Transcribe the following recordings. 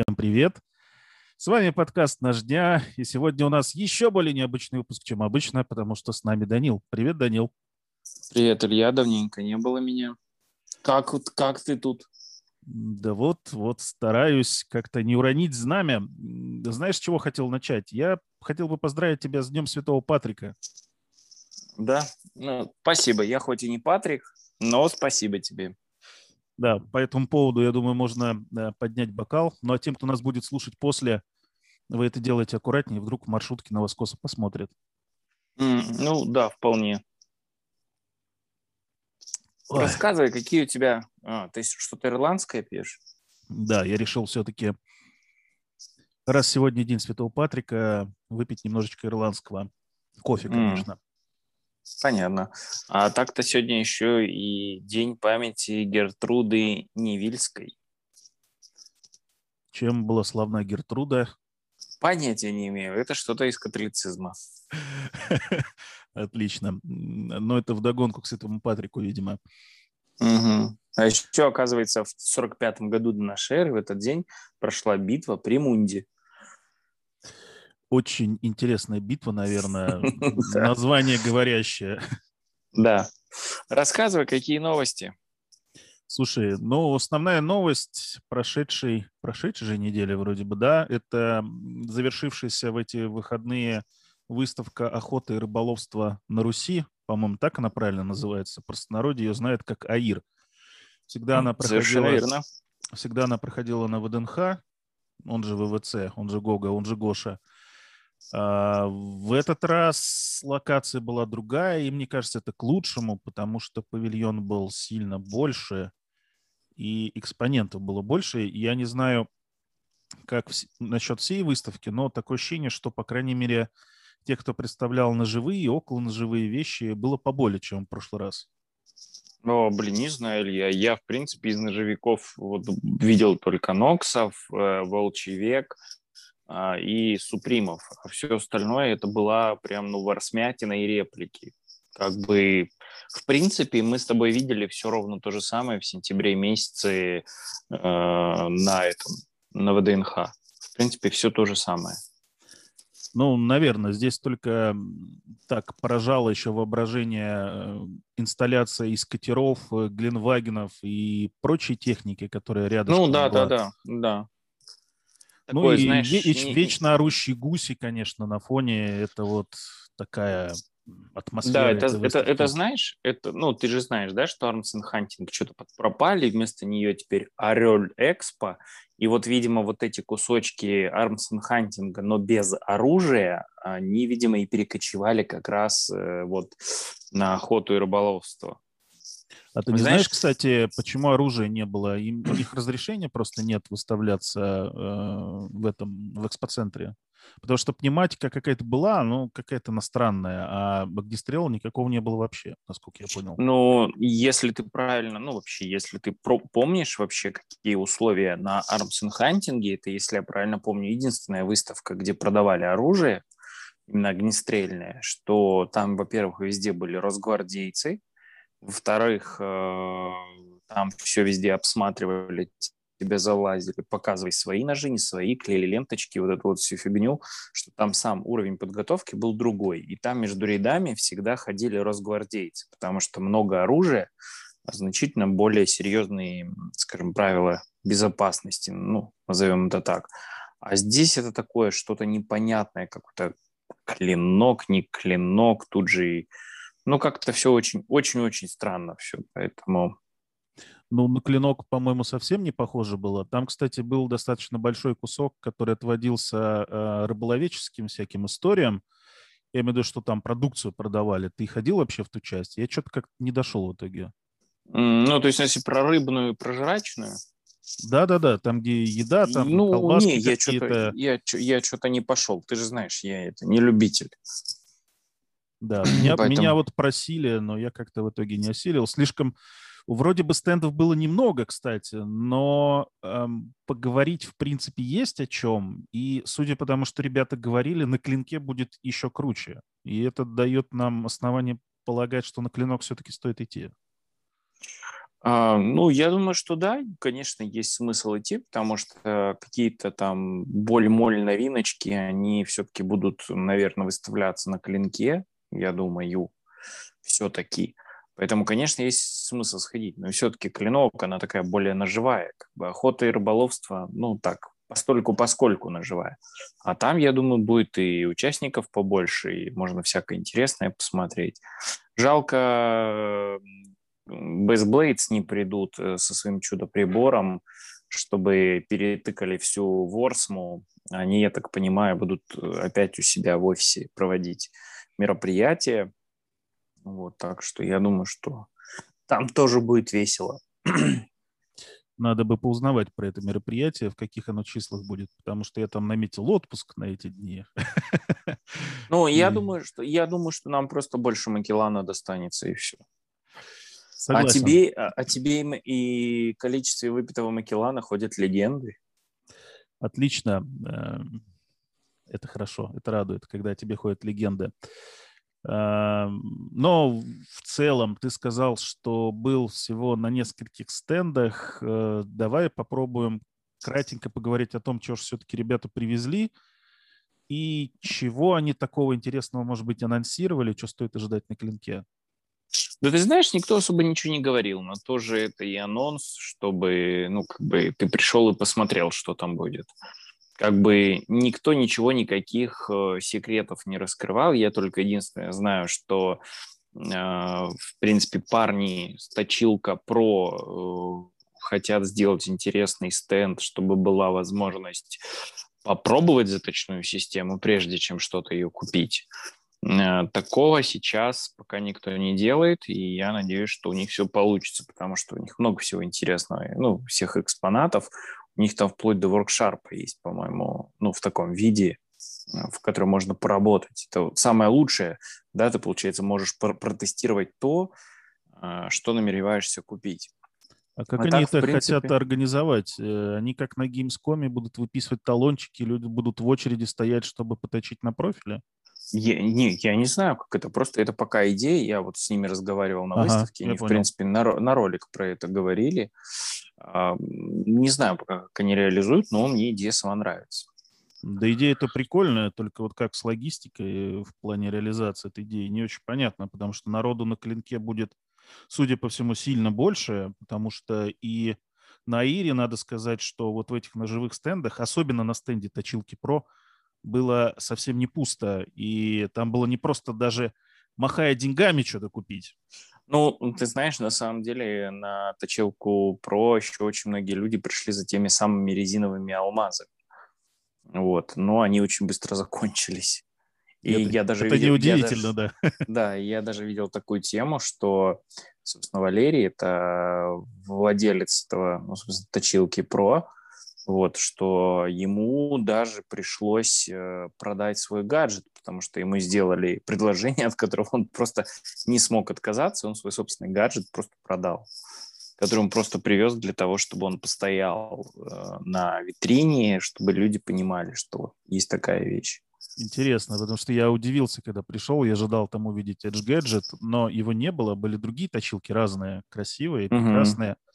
Всем привет! С вами подкаст «Наш дня», и сегодня у нас еще более необычный выпуск, чем обычно, потому что с нами Данил. Привет, Данил. Привет, Илья, давненько не было меня. Как, как ты тут? Да вот, вот стараюсь как-то не уронить знамя. Знаешь, с чего хотел начать? Я хотел бы поздравить тебя с Днем Святого Патрика. Да, ну, спасибо. Я хоть и не Патрик, но спасибо тебе. Да, по этому поводу, я думаю, можно да, поднять бокал. Ну а тем, кто нас будет слушать после, вы это делаете аккуратнее, вдруг в маршрутке на вас косо посмотрят. Mm, ну да, вполне. Ой. Рассказывай, какие у тебя... А, ты что-то ирландское пьешь? Да, я решил все-таки, раз сегодня День Святого Патрика, выпить немножечко ирландского кофе, конечно. Mm. Понятно. А так-то сегодня еще и День памяти Гертруды Невильской. Чем была славна Гертруда? Понятия не имею. Это что-то из католицизма. Отлично. Но это вдогонку к Святому Патрику, видимо. Угу. А еще, оказывается, в 45 году до нашей эры в этот день прошла битва при Мунде очень интересная битва, наверное. Название говорящее. Да. Рассказывай, какие новости. Слушай, ну, основная новость прошедшей, прошедшей же недели вроде бы, да, это завершившаяся в эти выходные выставка охоты и рыболовства на Руси, по-моему, так она правильно называется, простонародье ее знает как АИР. Всегда она проходила... верно. Всегда она проходила на ВДНХ, он же ВВЦ, он же Гога, он же Гоша. А, в этот раз локация была другая, и мне кажется, это к лучшему, потому что павильон был сильно больше, и экспонентов было больше. Я не знаю, как в... насчет всей выставки, но такое ощущение, что, по крайней мере, тех, кто представлял ножевые и около ножевые вещи, было поболее, чем в прошлый раз. О, блин, не знаю, Илья. Я, в принципе, из ножевиков вот видел только Ноксов, э, Волчий век, и Супримов. А все остальное это была прям, ну, ворсмятина и реплики. Как бы, в принципе, мы с тобой видели все ровно то же самое в сентябре месяце э, на этом, на ВДНХ. В принципе, все то же самое. Ну, наверное, здесь только так поражало еще воображение э, инсталляция из катеров, э, Гленвагенов и прочей техники, которая рядом. Ну, да, была. да, да, да. Такой, ну и знаешь, веч, не... вечно орущие гуси, конечно, на фоне это вот такая атмосфера. Да, это, это, это знаешь, это, ну, ты же знаешь, да, что and Hunting что-то пропали, вместо нее теперь Орел Экспо, и вот, видимо, вот эти кусочки and Hunting, но без оружия, они, видимо, и перекочевали как раз э, вот на охоту и рыболовство. А ты не знаешь, знаешь, кстати, почему оружия не было? Им, у них разрешения просто нет выставляться э, в этом, в экспоцентре. Потому что пневматика какая-то была, ну, какая-то иностранная, а огнестрела никакого не было вообще, насколько я понял. Ну, если ты правильно, ну, вообще, если ты про- помнишь вообще, какие условия на Arms and Hunting, это, если я правильно помню, единственная выставка, где продавали оружие, именно огнестрельное, что там, во-первых, везде были росгвардейцы, во-вторых, э, там все везде обсматривали, тебе залазили, показывай свои ножи, не свои, клеили ленточки, вот эту вот всю фигню, что там сам уровень подготовки был другой. И там между рядами всегда ходили росгвардейцы, потому что много оружия, а значительно более серьезные, скажем, правила безопасности, ну, назовем это так. А здесь это такое что-то непонятное, какой-то клинок, не клинок, тут же и ну, как-то все очень, очень-очень странно все, поэтому... Ну, на клинок, по-моему, совсем не похоже было. Там, кстати, был достаточно большой кусок, который отводился э, рыболовеческим всяким историям. Я имею в виду, что там продукцию продавали. Ты ходил вообще в ту часть? Я что-то как-то не дошел в итоге. Ну, то есть, если про рыбную и про жрачную? Да-да-да, там, где еда, там ну, колбаски не, я что-то, я, я что-то не пошел. Ты же знаешь, я это не любитель. Да, меня, Поэтому... меня вот просили, но я как-то в итоге не осилил. Слишком... Вроде бы стендов было немного, кстати, но эм, поговорить, в принципе, есть о чем. И судя по тому, что ребята говорили, на клинке будет еще круче. И это дает нам основание полагать, что на клинок все-таки стоит идти. А, ну, я думаю, что да, конечно, есть смысл идти, потому что какие-то там боль-моль новиночки, они все-таки будут, наверное, выставляться на клинке, я думаю, все-таки. Поэтому, конечно, есть смысл сходить. Но все-таки клинок, она такая более наживая. Как бы охота и рыболовство, ну так, постольку поскольку наживая. А там, я думаю, будет и участников побольше, и можно всякое интересное посмотреть. Жалко, Blades не придут э, со своим чудо-прибором, чтобы перетыкали всю Ворсму. Они, я так понимаю, будут э, опять у себя в офисе проводить мероприятия. Вот, так что я думаю, что там тоже будет весело. Надо бы поузнавать про это мероприятие, в каких оно числах будет, потому что я там наметил отпуск на эти дни. Ну, я думаю, что я думаю, что нам просто больше Макелана достанется и все. А тебе, а, а тебе и количестве выпитого Макелана ходят легенды. Отлично. Это хорошо, это радует, когда тебе ходят легенды. Эм, но в целом ты сказал, что был всего на нескольких стендах. Э, давай попробуем кратенько поговорить о том, что же все-таки ребята привезли и чего они такого интересного, может быть, анонсировали, что стоит ожидать на клинке. Да ты знаешь, никто особо ничего не говорил, но тоже это и анонс, чтобы, ну, как бы ты пришел и посмотрел, что там будет. Как бы никто ничего, никаких э, секретов не раскрывал. Я только единственное знаю, что, э, в принципе, парни с Точилка Про э, хотят сделать интересный стенд, чтобы была возможность попробовать заточную систему, прежде чем что-то ее купить. Э, такого сейчас пока никто не делает, и я надеюсь, что у них все получится, потому что у них много всего интересного, ну, всех экспонатов. У них там вплоть до воркшарпа есть, по-моему, ну, в таком виде, э, в котором можно поработать. Это самое лучшее, да, ты, получается, можешь протестировать то, э, что намереваешься купить. А как а они так, это принципе... хотят организовать? Они как на Gamescom будут выписывать талончики, люди будут в очереди стоять, чтобы поточить на профиле? Я, не, я не знаю, как это. Просто это пока идея. Я вот с ними разговаривал на ага, выставке. Они, в принципе, на, на ролик про это говорили. А, не знаю пока, как они реализуют, но мне идея сама нравится. Да идея это прикольная, только вот как с логистикой в плане реализации этой идеи не очень понятно, потому что народу на клинке будет, судя по всему, сильно больше, потому что и на Ире надо сказать, что вот в этих ножевых стендах, особенно на стенде Точилки Про, было совсем не пусто, и там было не просто даже махая деньгами что-то купить. Ну, ты знаешь, на самом деле на точилку Pro еще очень многие люди пришли за теми самыми резиновыми алмазами. Вот, но они очень быстро закончились. И это, я даже это видел, неудивительно, даже, да. Да, я даже видел такую тему, что, собственно, Валерий, это владелец этого, ну, собственно, точилки Pro, вот, что ему даже пришлось э, продать свой гаджет, потому что ему сделали предложение, от которого он просто не смог отказаться, он свой собственный гаджет просто продал, который он просто привез для того, чтобы он постоял э, на витрине, чтобы люди понимали, что есть такая вещь. Интересно, потому что я удивился, когда пришел, я ожидал там увидеть Edge Gadget, но его не было, были другие точилки разные, красивые, прекрасные. Uh-huh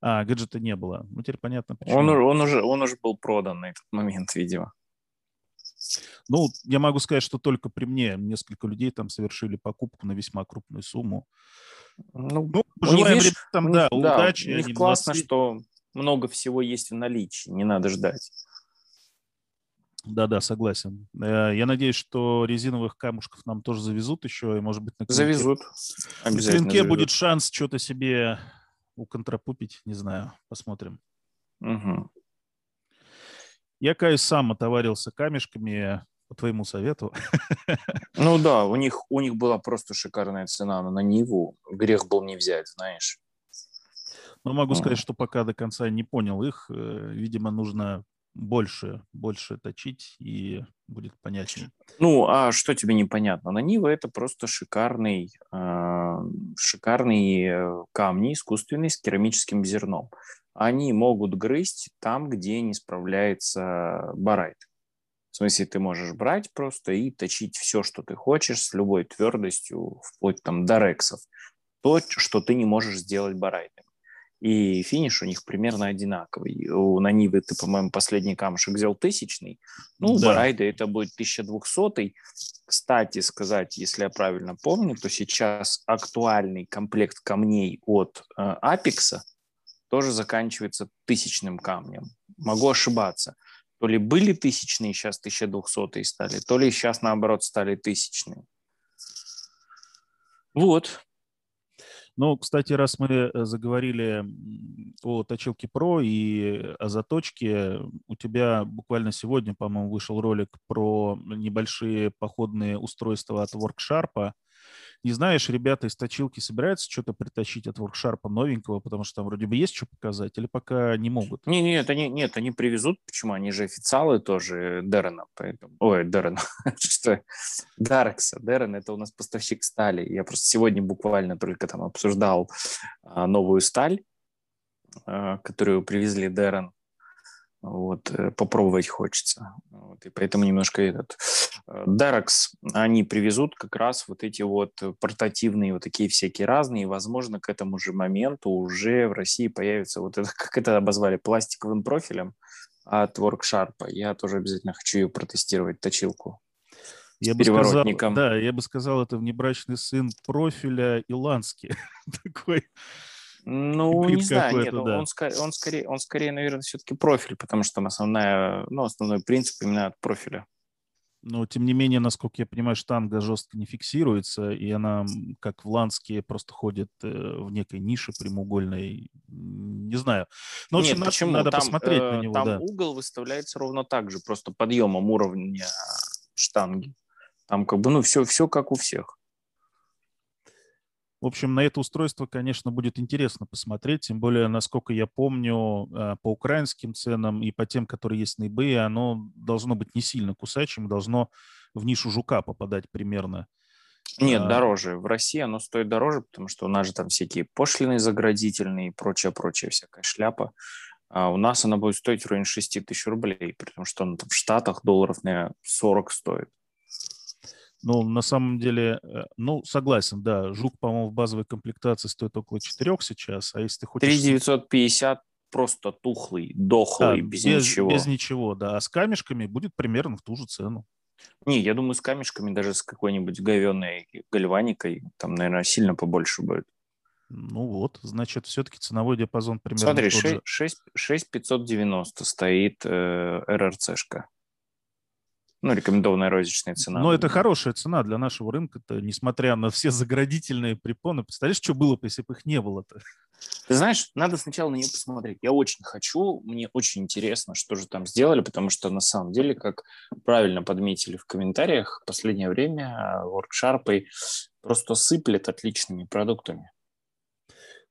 а, гаджета не было. Ну, теперь понятно, почему. Он, он, уже, он уже был продан на этот момент, видимо. Ну, я могу сказать, что только при мне несколько людей там совершили покупку на весьма крупную сумму. Ну, ну желаем них, ребятам, да, них, удачи. Да, у них классно, молодцы. что много всего есть в наличии, не надо ждать. Да-да, согласен. Э, я надеюсь, что резиновых камушков нам тоже завезут еще, и, может быть, на клинке, завезут. на клинке завезут. будет шанс что-то себе уконтрапупить, не знаю, посмотрим. Угу. Я, каюсь, сам отоварился камешками по твоему совету. Ну да, у них, у них была просто шикарная цена на Ниву. Грех был не взять, знаешь. Но могу сказать, что пока до конца не понял их. Э, видимо, нужно больше, больше точить, и будет понятнее. Ну, а что тебе непонятно? На Нива это просто шикарный, э, шикарные камни искусственные с керамическим зерном. Они могут грызть там, где не справляется барайт. В смысле, ты можешь брать просто и точить все, что ты хочешь, с любой твердостью, вплоть там до рексов. То, что ты не можешь сделать барайтами. И финиш у них примерно одинаковый. У Нанивы ты, по-моему, последний камушек взял тысячный, ну, да. у Барайда это будет 1200 Кстати сказать, если я правильно помню, то сейчас актуальный комплект камней от э, Apex тоже заканчивается тысячным камнем. Могу ошибаться. То ли были тысячные, сейчас 1200 стали, то ли сейчас, наоборот, стали тысячные. Вот. Ну, кстати, раз мы э, заговорили о точилке Pro и о заточке, у тебя буквально сегодня, по-моему, вышел ролик про небольшие походные устройства от WorkSharp. Не знаешь, ребята из точилки собираются что-то притащить от воркшарпа новенького, потому что там вроде бы есть что показать, или пока не могут? Не, нет, они, нет, они привезут. Почему? Они же официалы тоже Дерена. Поэтому... Ой, Дерена. что? Дарекса. Дерен – это у нас поставщик стали. Я просто сегодня буквально только там обсуждал а, новую сталь, а, которую привезли Дерен вот, э, попробовать хочется. Вот, и поэтому немножко этот... Даракс, э, они привезут как раз вот эти вот портативные вот такие всякие разные, и, возможно, к этому же моменту уже в России появится вот это, как это обозвали, пластиковым профилем от Worksharp. Я тоже обязательно хочу ее протестировать, точилку. Я бы сказал, да, я бы сказал, это внебрачный сын профиля Илански. Такой ну, не знаю, нет, да. он, скорее, он, скорее, он скорее, наверное, все-таки профиль, потому что основная, ну, основной принцип именно от профиля. Но, тем не менее, насколько я понимаю, штанга жестко не фиксируется, и она, как в ланске, просто ходит э, в некой нише прямоугольной. Не знаю. Но, в общем, Нет, почему? надо там, посмотреть э, на него. Там да. угол выставляется ровно так же, просто подъемом уровня штанги. Там как бы, ну, все, все как у всех. В общем, на это устройство, конечно, будет интересно посмотреть, тем более, насколько я помню, э, по украинским ценам и по тем, которые есть на eBay, оно должно быть не сильно кусачим, должно в нишу жука попадать примерно. Нет, а... дороже. В России оно стоит дороже, потому что у нас же там всякие пошлины заградительные и прочее-прочее, всякая шляпа. А у нас она будет стоить в районе 6 тысяч рублей, потому что она там в Штатах долларов на 40 стоит. Ну, на самом деле, э, ну, согласен, да. Жук, по-моему, в базовой комплектации стоит около 4 сейчас, а если ты хочешь... 3950 просто тухлый, дохлый, да, без, без ничего. Без ничего, да. А с камешками будет примерно в ту же цену. Не, я думаю, с камешками, даже с какой-нибудь говенной гальваникой, там, наверное, сильно побольше будет. Ну вот, значит, все-таки ценовой диапазон примерно Смотри, 6, 6, 6590 стоит э, РРЦшка ну, рекомендованная розничная цена. Но это хорошая цена для нашего рынка, -то, несмотря на все заградительные препоны. Представляешь, что было бы, если бы их не было-то? Ты знаешь, надо сначала на нее посмотреть. Я очень хочу, мне очень интересно, что же там сделали, потому что на самом деле, как правильно подметили в комментариях, в последнее время WorkSharp просто сыплет отличными продуктами.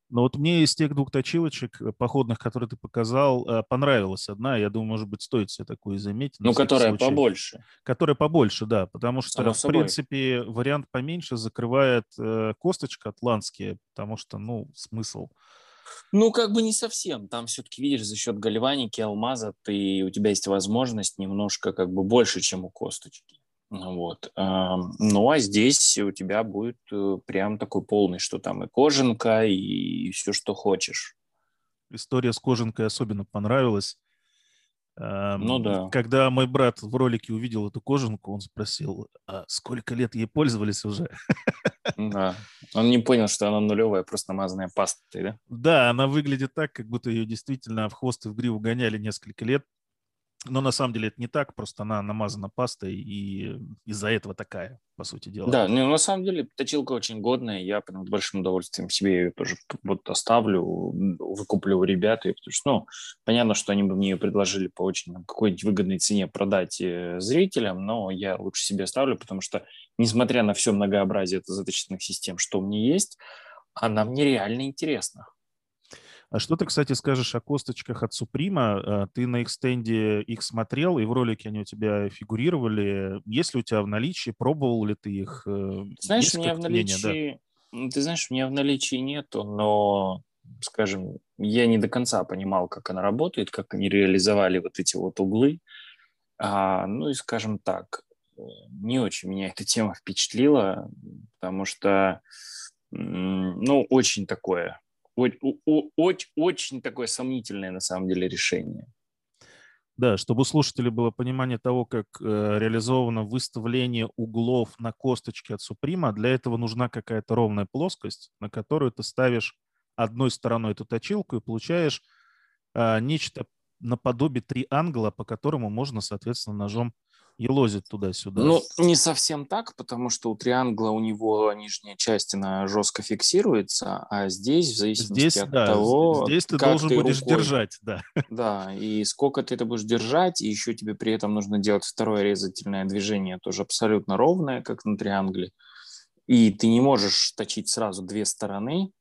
Но вот мне из тех двух точилочек э, походных, которые ты показал, э, понравилась одна. Я думаю, может быть, стоит себе такую заметить. Ну, которая случай. побольше. Которая побольше, да. Потому что, Само в собой. принципе, вариант поменьше закрывает э, косточка атлантские, потому что, ну, смысл. Ну, как бы не совсем. Там все-таки, видишь, за счет гальваники, алмаза, ты, у тебя есть возможность немножко как бы больше, чем у косточки. Вот. Ну, а здесь у тебя будет э, прям такой полный, что там и кожанка, и все, что хочешь. История с кожанкой особенно понравилась. Ну да. Когда мой брат в ролике увидел эту кожанку, он спросил, а сколько лет ей пользовались уже? Да. Он не понял, что она нулевая, просто намазанная пастой, да? Да, она выглядит так, как будто ее действительно в хвост и в гриву гоняли несколько лет. Но на самом деле это не так, просто она намазана пастой, и из-за этого такая, по сути дела. Да, ну, на самом деле точилка очень годная, я прям с большим удовольствием себе ее тоже вот оставлю, выкуплю у ребят, и, потому что, ну, понятно, что они бы мне ее предложили по очень какой-нибудь выгодной цене продать э, зрителям, но я лучше себе оставлю, потому что, несмотря на все многообразие заточенных систем, что у меня есть, она мне реально интересна. А что ты, кстати, скажешь о косточках от Суприма? А, ты на экстенде их смотрел, и в ролике они у тебя фигурировали. Есть ли у тебя в наличии? Пробовал ли ты их? Э, знаешь, у меня в наличии... Да? Ты знаешь, у меня в наличии нету, но, скажем, я не до конца понимал, как она работает, как они реализовали вот эти вот углы. А, ну и, скажем так, э, не очень меня эта тема впечатлила, потому что, ну, очень такое очень, очень такое сомнительное на самом деле решение. Да, чтобы у слушателей было понимание того, как э, реализовано выставление углов на косточке от Суприма, для этого нужна какая-то ровная плоскость, на которую ты ставишь одной стороной эту точилку и получаешь э, нечто наподобие триангла, по которому можно, соответственно, ножом елозит туда-сюда. Ну, не совсем так, потому что у триангла у него нижняя часть, она жестко фиксируется, а здесь, в зависимости здесь, от да, того, здесь ты как должен ты будешь рукой, держать, да. Да, и сколько ты это будешь держать, и еще тебе при этом нужно делать второе резательное движение, тоже абсолютно ровное, как на триангле. И ты не можешь точить сразу две стороны,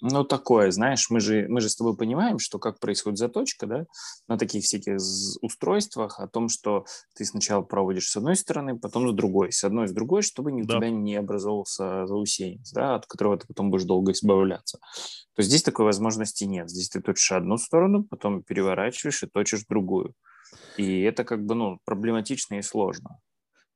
ну, такое, знаешь, мы же, мы же с тобой понимаем, что как происходит заточка, да, на таких всяких устройствах, о том, что ты сначала проводишь с одной стороны, потом с другой, с одной, с другой, чтобы у да. тебя не образовался заусенец, да, от которого ты потом будешь долго избавляться. То здесь такой возможности нет. Здесь ты точишь одну сторону, потом переворачиваешь и точишь другую. И это как бы, ну, проблематично и сложно.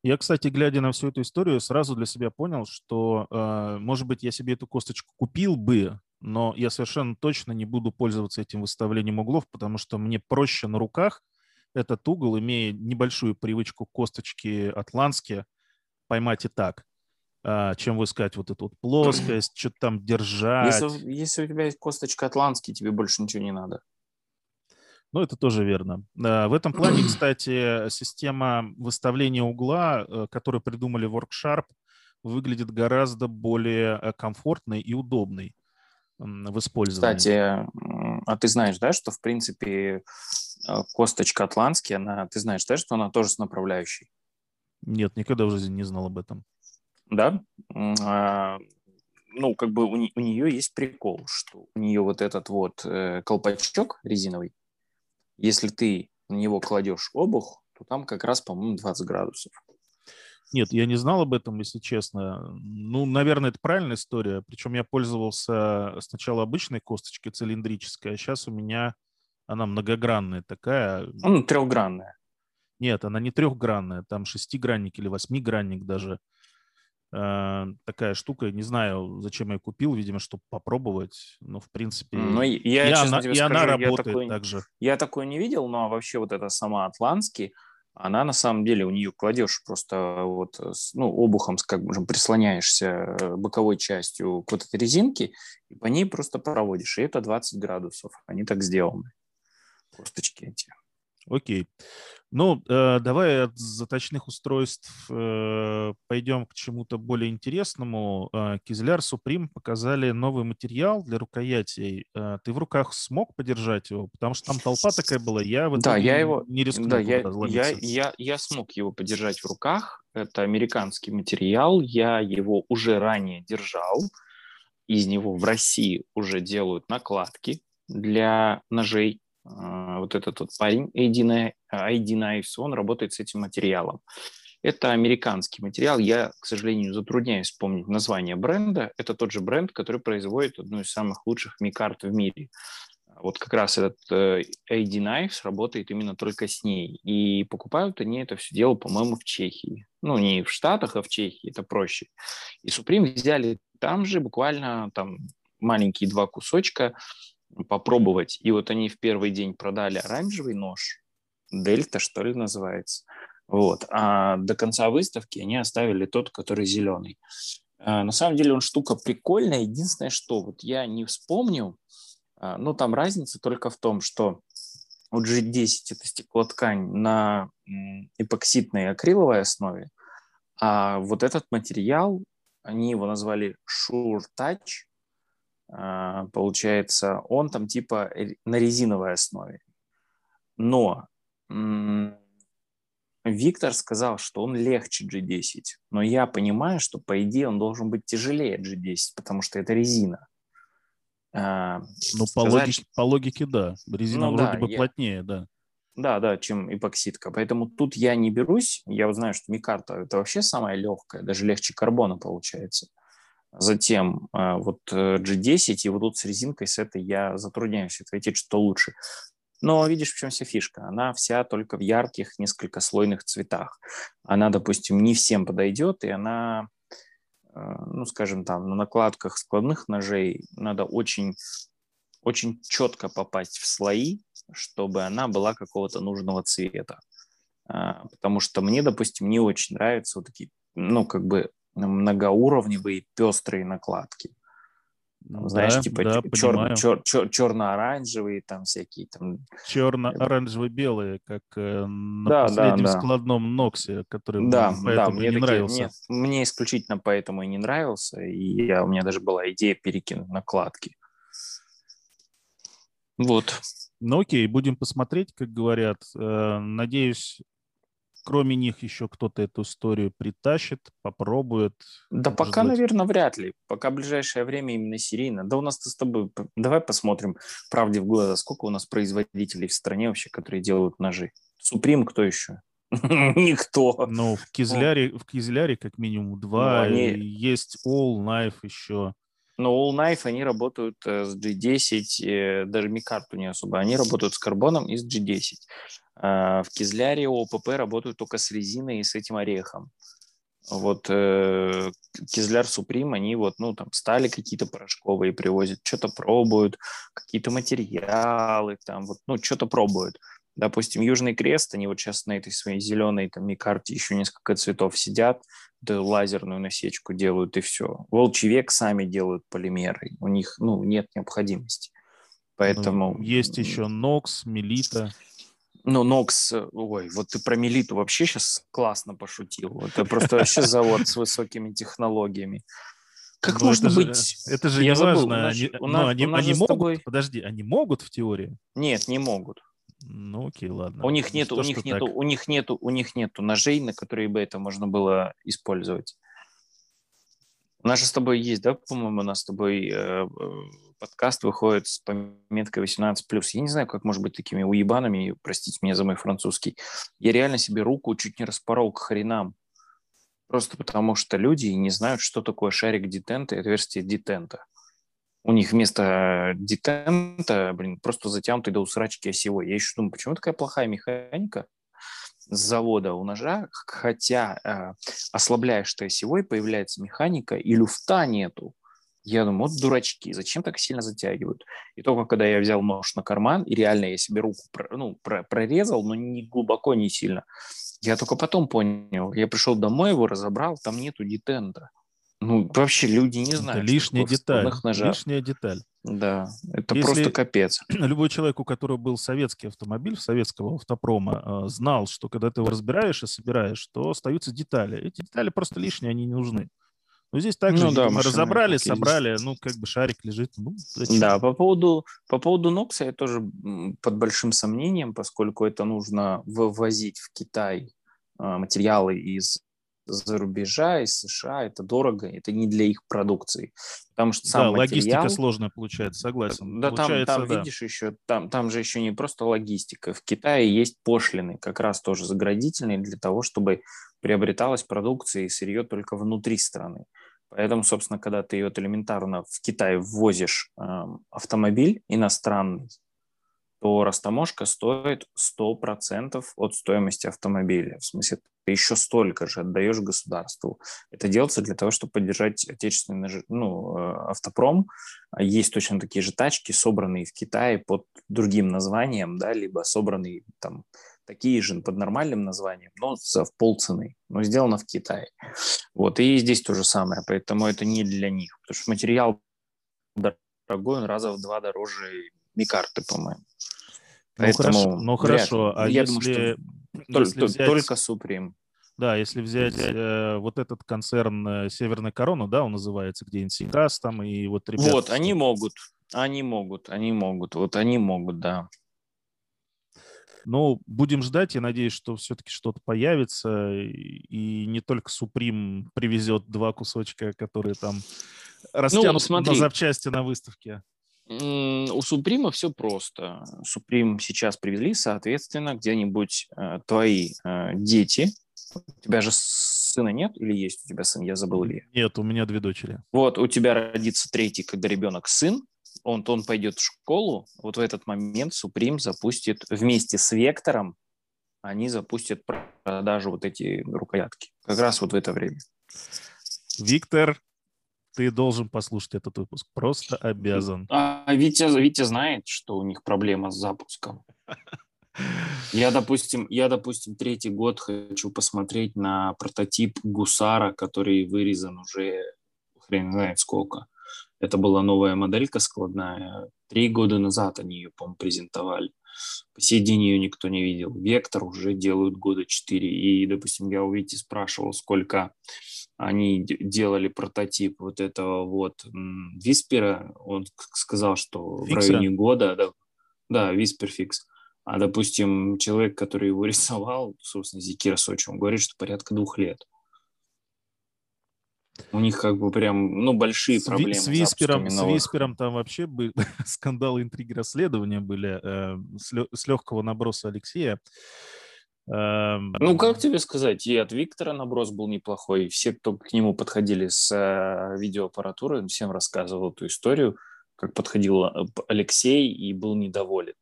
Я, кстати, глядя на всю эту историю, сразу для себя понял, что, э, может быть, я себе эту косточку купил бы, но я совершенно точно не буду пользоваться этим выставлением углов, потому что мне проще на руках этот угол, имея небольшую привычку косточки атлантские, поймать и так, а, чем искать вот эту вот плоскость, что-то там держать. Если, если у тебя есть косточка атлантский, тебе больше ничего не надо. Ну, это тоже верно. В этом плане, кстати, система выставления угла, э, которую придумали WorkSharp, выглядит гораздо более э, комфортной и удобной в использовании. Кстати, а ты знаешь, да, что в принципе э, косточка атлантский, она, ты знаешь, да, что она тоже с направляющей? Нет, никогда в жизни не знал об этом. Да? А, ну, как бы у, у нее есть прикол, что у нее вот этот вот э, колпачок резиновый, если ты на него кладешь обух, то там как раз, по-моему, 20 градусов. Нет, я не знал об этом, если честно. Ну, наверное, это правильная история. Причем я пользовался сначала обычной косточкой цилиндрической, а сейчас у меня она многогранная такая. Ну, трехгранная. Нет, она не трехгранная, там шестигранник или восьмигранник даже. Э, такая штука, не знаю, зачем я купил, видимо, чтобы попробовать, но в принципе... Ну, я, и честно она, тебе и скажу, она я работает такой, так же. Я такой не видел, но вообще вот это сама Атлантский, она на самом деле у нее кладешь просто вот, ну, обухом, как бы прислоняешься э, боковой частью к вот этой резинке, и по ней просто проводишь, и это 20 градусов. Они так сделаны, косточки эти. Окей. Ну, э, давай от заточных устройств э, пойдем к чему-то более интересному. Э, Кизляр Supreme показали новый материал для рукоятей. Э, ты в руках смог подержать его? Потому что там толпа такая была. Я в да, я его, не рискнул да, я, я, я, я смог его подержать в руках. Это американский материал. Я его уже ранее держал. Из него в России уже делают накладки для ножей вот этот вот парень, ID, Knives, он работает с этим материалом. Это американский материал. Я, к сожалению, затрудняюсь вспомнить название бренда. Это тот же бренд, который производит одну из самых лучших микарт в мире. Вот как раз этот э, AD Knives работает именно только с ней. И покупают они это все дело, по-моему, в Чехии. Ну, не в Штатах, а в Чехии. Это проще. И Supreme взяли там же буквально там маленькие два кусочка попробовать. И вот они в первый день продали оранжевый нож, Дельта, что ли, называется. Вот. А до конца выставки они оставили тот, который зеленый. А, на самом деле он штука прикольная. Единственное, что вот я не вспомню, а, ну там разница только в том, что у G10 это стеклоткань на эпоксидной акриловой основе, а вот этот материал, они его назвали Sure Touch, получается, он там типа на резиновой основе. Но Виктор сказал, что он легче G10, но я понимаю, что по идее он должен быть тяжелее G10, потому что это резина. А, ну, по, логике, по логике, да. Резина ну, вроде да, бы я... плотнее, да. Да, да, чем эпоксидка. Поэтому тут я не берусь. Я вот знаю, что микарта это вообще самая легкая, даже легче карбона получается. Затем э, вот э, G10, и вот тут с резинкой с этой я затрудняюсь ответить, что лучше. Но видишь, в чем вся фишка? Она вся только в ярких, несколько слойных цветах. Она, допустим, не всем подойдет, и она ну, скажем, там, на накладках складных ножей надо очень, очень четко попасть в слои, чтобы она была какого-то нужного цвета. А, потому что мне, допустим, не очень нравятся вот такие, ну, как бы многоуровневые пестрые накладки. Там, знаешь, да, типа да, чер, чер, чер, черно-оранжевые, там всякие там. Черно-оранжево-белые, как э, на да, последнем да, да. складном Ноксе, который да, да, мне не такие, нравился. Мне, мне исключительно поэтому и не нравился, и я, у меня даже была идея перекинуть накладки. Вот. Ну окей, будем посмотреть, как говорят. Э, надеюсь, кроме них еще кто-то эту историю притащит, попробует. Да пока, быть... наверное, вряд ли. Пока ближайшее время именно серийно. Да у нас-то с тобой... Давай посмотрим правде в глаза. Сколько у нас производителей в стране вообще, которые делают ножи? Суприм кто еще? Никто. Ну, в Кизляре, в Кизляре как минимум два. Ну, они... Есть All Knife еще. Но All Knife, они работают э, с G10, э, даже Микарту не особо. Они работают с карбоном и с G10. А, в Кизляре ОПП работают только с резиной и с этим орехом. Вот э, Кизляр Суприм, они вот, ну, там, стали какие-то порошковые привозят, что-то пробуют, какие-то материалы, там, вот, ну, что-то пробуют. Допустим, Южный Крест, они вот сейчас на этой своей зеленой там микарте еще несколько цветов сидят, да, лазерную насечку делают и все. Волчий век сами делают полимеры, у них, ну, нет необходимости. Поэтому... Ну, есть еще Нокс, Мелита. Ну, Нокс, ой, вот ты про Мелиту вообще сейчас классно пошутил. Это просто вообще завод с высокими технологиями. Как ну, можно это быть? Же, это же не важно. Они, у нас, ну, они, они могут, тобой... подожди, они могут в теории? Нет, не могут. Ну, окей, ладно. У них нету, у них нету, у них нету, у них нету ножей, на которые бы это можно было использовать. У нас же с тобой есть, да, по-моему, у нас с тобой э, э подкаст выходит с пометкой 18+. Я не знаю, как может быть такими уебанами, простите меня за мой французский. Я реально себе руку чуть не распорол к хренам. Просто потому что люди не знают, что такое шарик детента и отверстие детента. У них вместо детента, блин, просто затянутый до усрачки осевой. Я еще думаю, почему такая плохая механика с завода у ножа, хотя э, ослабляешь ты осевой, появляется механика, и люфта нету. Я думаю, вот дурачки, зачем так сильно затягивают? И только когда я взял нож на карман, и реально я себе руку ну, прорезал, но не глубоко, не сильно, я только потом понял. Я пришел домой, его разобрал, там нету детента. Ну, вообще люди не знают. Это лишняя деталь. Лишняя деталь. Да, это Если просто капец. Любой человек, у которого был советский автомобиль, советского автопрома, а, знал, что когда ты его разбираешь и собираешь, то остаются детали. Эти детали просто лишние, они не нужны. Но здесь также ну, да, мы разобрали, собрали, ну, как бы шарик лежит. Ну, зачем? Да, по поводу, по поводу Нокса я тоже под большим сомнением, поскольку это нужно вывозить в Китай а, материалы из за рубежа, из США, это дорого, это не для их продукции. Потому что сам да, материал... логистика сложная получается, согласен. Да, получается, там, там да. видишь еще, там, там же еще не просто логистика. В Китае есть пошлины, как раз тоже заградительные для того, чтобы приобреталась продукция и сырье только внутри страны. Поэтому, собственно, когда ты вот элементарно в Китай ввозишь э, автомобиль иностранный, то растаможка стоит 100% от стоимости автомобиля. В смысле, ты еще столько же отдаешь государству. Это делается для того, чтобы поддержать отечественный ну, э, автопром. Есть точно такие же тачки, собранные в Китае под другим названием, да, либо собранные там такие же под нормальным названием, но за в полцены, но сделано в Китае. Вот, и здесь то же самое, поэтому это не для них, потому что материал дорогой, он раза в два дороже микарты, по-моему. Ну, Поэтому хорошо, ну хорошо, а я если, думаю, что если взять... только Supreme. Да, если взять э, вот этот концерн э, Северная Корона, да, он называется, где Инсигас там и вот ребята... Вот, они могут, они могут, они могут, вот они могут, да. Ну, будем ждать. Я надеюсь, что все-таки что-то появится. И не только Суприм привезет два кусочка, которые там ну, растянут ну, смотри. на запчасти на выставке. У Суприма все просто. Суприм сейчас привезли, соответственно, где-нибудь э, твои э, дети. У тебя же сына нет или есть у тебя сын? Я забыл ли? Нет, у меня две дочери. Вот, у тебя родится третий, когда ребенок сын, он, он пойдет в школу, вот в этот момент Supreme запустит вместе с Вектором, они запустят продажу вот эти рукоятки. Как раз вот в это время. Виктор, ты должен послушать этот выпуск. Просто обязан. А Витя, Витя знает, что у них проблема с запуском. Я, допустим, я, допустим, третий год хочу посмотреть на прототип гусара, который вырезан уже хрен знает сколько. Это была новая моделька складная. Три года назад они ее, по-моему, презентовали. По сей день ее никто не видел. Вектор уже делают года четыре. И, допустим, я у Вити спрашивал, сколько они делали прототип вот этого вот Виспера. Он сказал, что Фикса. в районе года, да, да, Виспер Фикс. А, допустим, человек, который его рисовал, собственно, Зикира Сочи, он говорит, что порядка двух лет. У них как бы прям, ну, большие с, проблемы. С Виспером, с Виспером там вообще были скандалы, интриги, расследования были э, с, лё, с легкого наброса Алексея. Э, ну, как тебе сказать, и от Виктора наброс был неплохой. Все, кто к нему подходили с э, видеоаппаратурой, всем рассказывал эту историю, как подходил э, Алексей и был недоволен.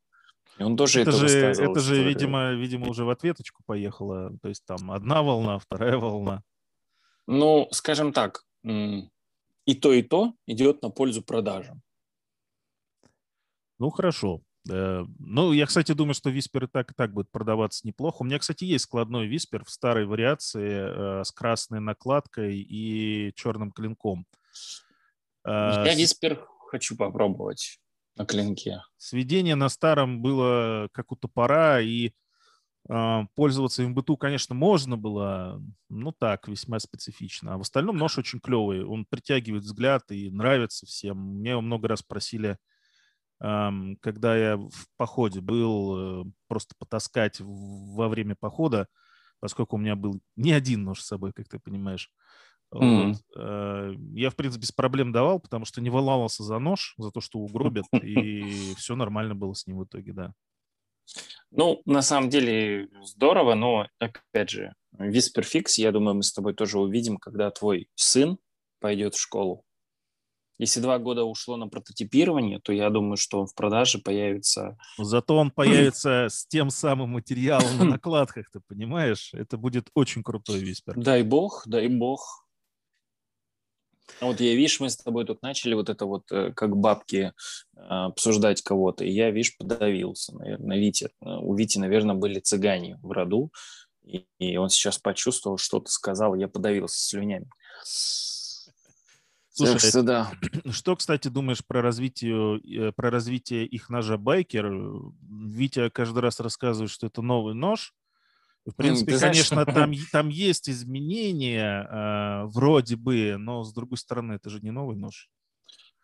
И он тоже это, это же, это же, видимо, видимо, уже в ответочку поехала. То есть там одна волна, вторая волна. Ну, скажем так, и то, и то идет на пользу продажам. Ну, хорошо. Э, ну, я, кстати, думаю, что виспер и так и так будет продаваться неплохо. У меня, кстати, есть складной виспер в старой вариации э, с красной накладкой и черным клинком. Э, я виспер хочу попробовать на клинке. Сведение на старом было как у топора, и пользоваться им в быту, конечно, можно было, ну так, весьма специфично. А в остальном нож очень клевый, он притягивает взгляд и нравится всем. Мне его много раз просили, э, когда я в походе был, э, просто потаскать во время похода, поскольку у меня был не один нож с собой, как ты понимаешь. Mm. Вот. Я, в принципе, без проблем давал, потому что не волновался за нож, за то, что угробят, и все нормально было с ним в итоге, да. Ну, на самом деле здорово, но, опять же, Висперфикс, я думаю, мы с тобой тоже увидим, когда твой сын пойдет в школу. Если два года ушло на прототипирование, то я думаю, что он в продаже появится... Зато он появится с тем самым материалом на накладках, ты понимаешь? Это будет очень крутой виспер. Дай бог, дай бог. Вот я, видишь, мы с тобой тут начали вот это вот, э, как бабки, а, обсуждать кого-то, и я, видишь, подавился, наверное, Вите. Э, у Вити, наверное, были цыгане в роду, и, и он сейчас почувствовал, что-то сказал, я подавился слюнями. Слушай, так что, да. что, кстати, думаешь про развитие, э, про развитие их ножа Байкер? Витя каждый раз рассказывает, что это новый нож, в принципе, Ты конечно, там, там есть изменения э, вроде бы, но с другой стороны, это же не новый нож.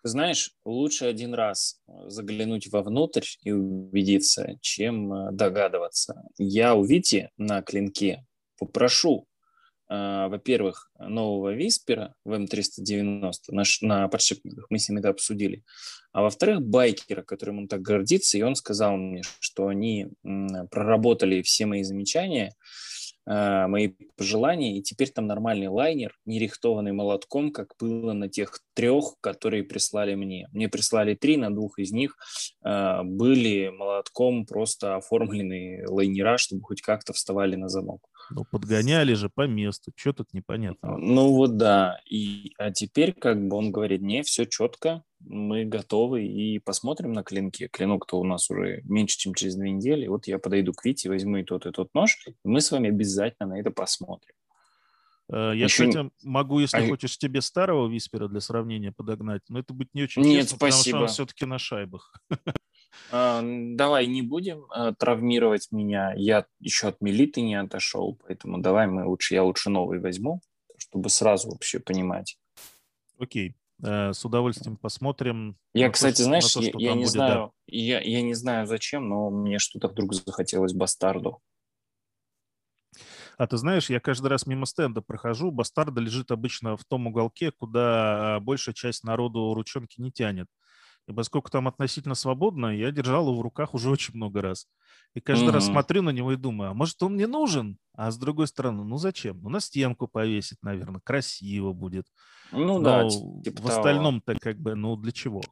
Ты знаешь, лучше один раз заглянуть вовнутрь и убедиться, чем э, догадываться. Я у Вити на клинке попрошу а, во-первых, нового Виспера в М390 на, на подшипниках, мы с ним это обсудили, а во-вторых, байкера, которым он так гордится, и он сказал мне, что они проработали все мои замечания, а, мои пожелания, и теперь там нормальный лайнер, не рихтованный молотком, как было на тех трех, которые прислали мне. Мне прислали три, на двух из них а, были молотком просто оформленные лайнера, чтобы хоть как-то вставали на замок. Ну, подгоняли же по месту. Что тут непонятно? Ну вот да. И, а теперь как бы он говорит, не, все четко, мы готовы и посмотрим на клинки. Клинок-то у нас уже меньше, чем через две недели. Вот я подойду к Вите, возьму и тот, и тот нож, и мы с вами обязательно на это посмотрим. Э, я, Еще... кстати, могу, если а... хочешь, тебе старого виспера для сравнения подогнать, но это будет не очень Нет, честно, спасибо. потому что он все-таки на шайбах. А, давай не будем а, травмировать меня. Я еще от милиты не отошел, поэтому давай мы лучше, я лучше новый возьму, чтобы сразу вообще понимать. Окей. Э, с удовольствием посмотрим. Я, кстати, то, знаешь, то, я, я не будет, знаю, да. я, я не знаю зачем, но мне что-то вдруг захотелось бастарду. А ты знаешь, я каждый раз мимо стенда прохожу, бастарда лежит обычно в том уголке, куда а, большая часть народу ручонки не тянет. И поскольку там относительно свободно, я держал его в руках уже очень много раз. И каждый mm-hmm. раз смотрю на него и думаю, а может он мне нужен? А с другой стороны, ну зачем? Ну на стенку повесить, наверное, красиво будет. Ну Но да. Типа в остальном-то как бы, ну для чего?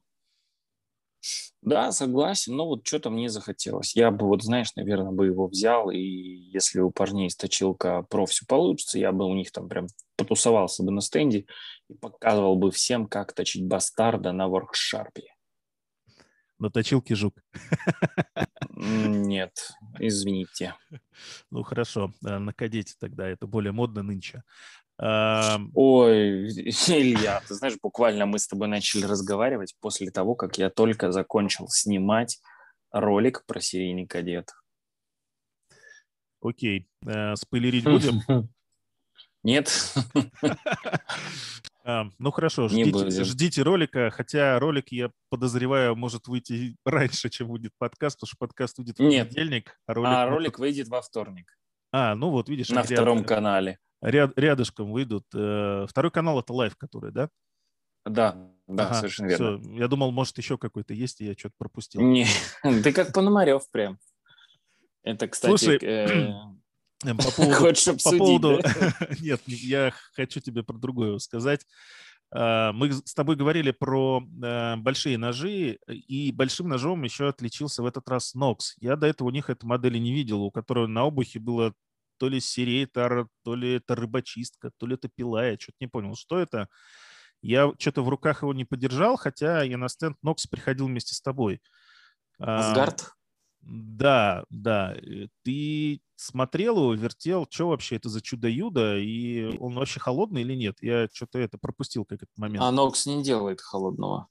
Да, согласен, но вот что-то мне захотелось. Я бы, вот знаешь, наверное, бы его взял, и если у парней из точилка про все получится, я бы у них там прям потусовался бы на стенде и показывал бы всем, как точить бастарда на воркшарпе. На точилке жук. Нет, извините. Ну хорошо, э, на кадете тогда, это более модно нынче. Ой, Илья, ты знаешь, буквально мы с тобой начали разговаривать после того, как я только закончил снимать ролик про серийный кадет. Окей, э, спойлерить будем? Нет. А, ну хорошо, ждите, ждите ролика, хотя ролик, я подозреваю, может выйти раньше, чем будет подкаст, потому что подкаст выйдет в Нет. понедельник. А ролик, а ролик выйдет во вторник. А, ну вот, видишь. На ряд, втором канале. Ряд, рядышком выйдут. Э, второй канал — это live, который, да? Да, да, ага, совершенно верно. Все. Я думал, может, еще какой-то есть, и я что-то пропустил. Не, ты как Пономарев прям. Это, кстати... Слушай, э... по поводу, Хочешь обсудить, по поводу... Да? Нет, я хочу тебе про другое сказать. А, мы с тобой говорили про э, большие ножи, и большим ножом еще отличился в этот раз Nox. Я до этого у них этой модели не видел, у которой на обухе было то ли серейтор, то ли это рыбочистка, то ли это пила, я что-то не понял, что это. Я что-то в руках его не подержал, хотя я на стенд Nox приходил вместе с тобой. Асгард? Да, да. Э, ты смотрел его, вертел, что вообще это за чудо-юдо, и он вообще холодный или нет? Я что-то это пропустил как этот момент. А Нокс не делает холодного.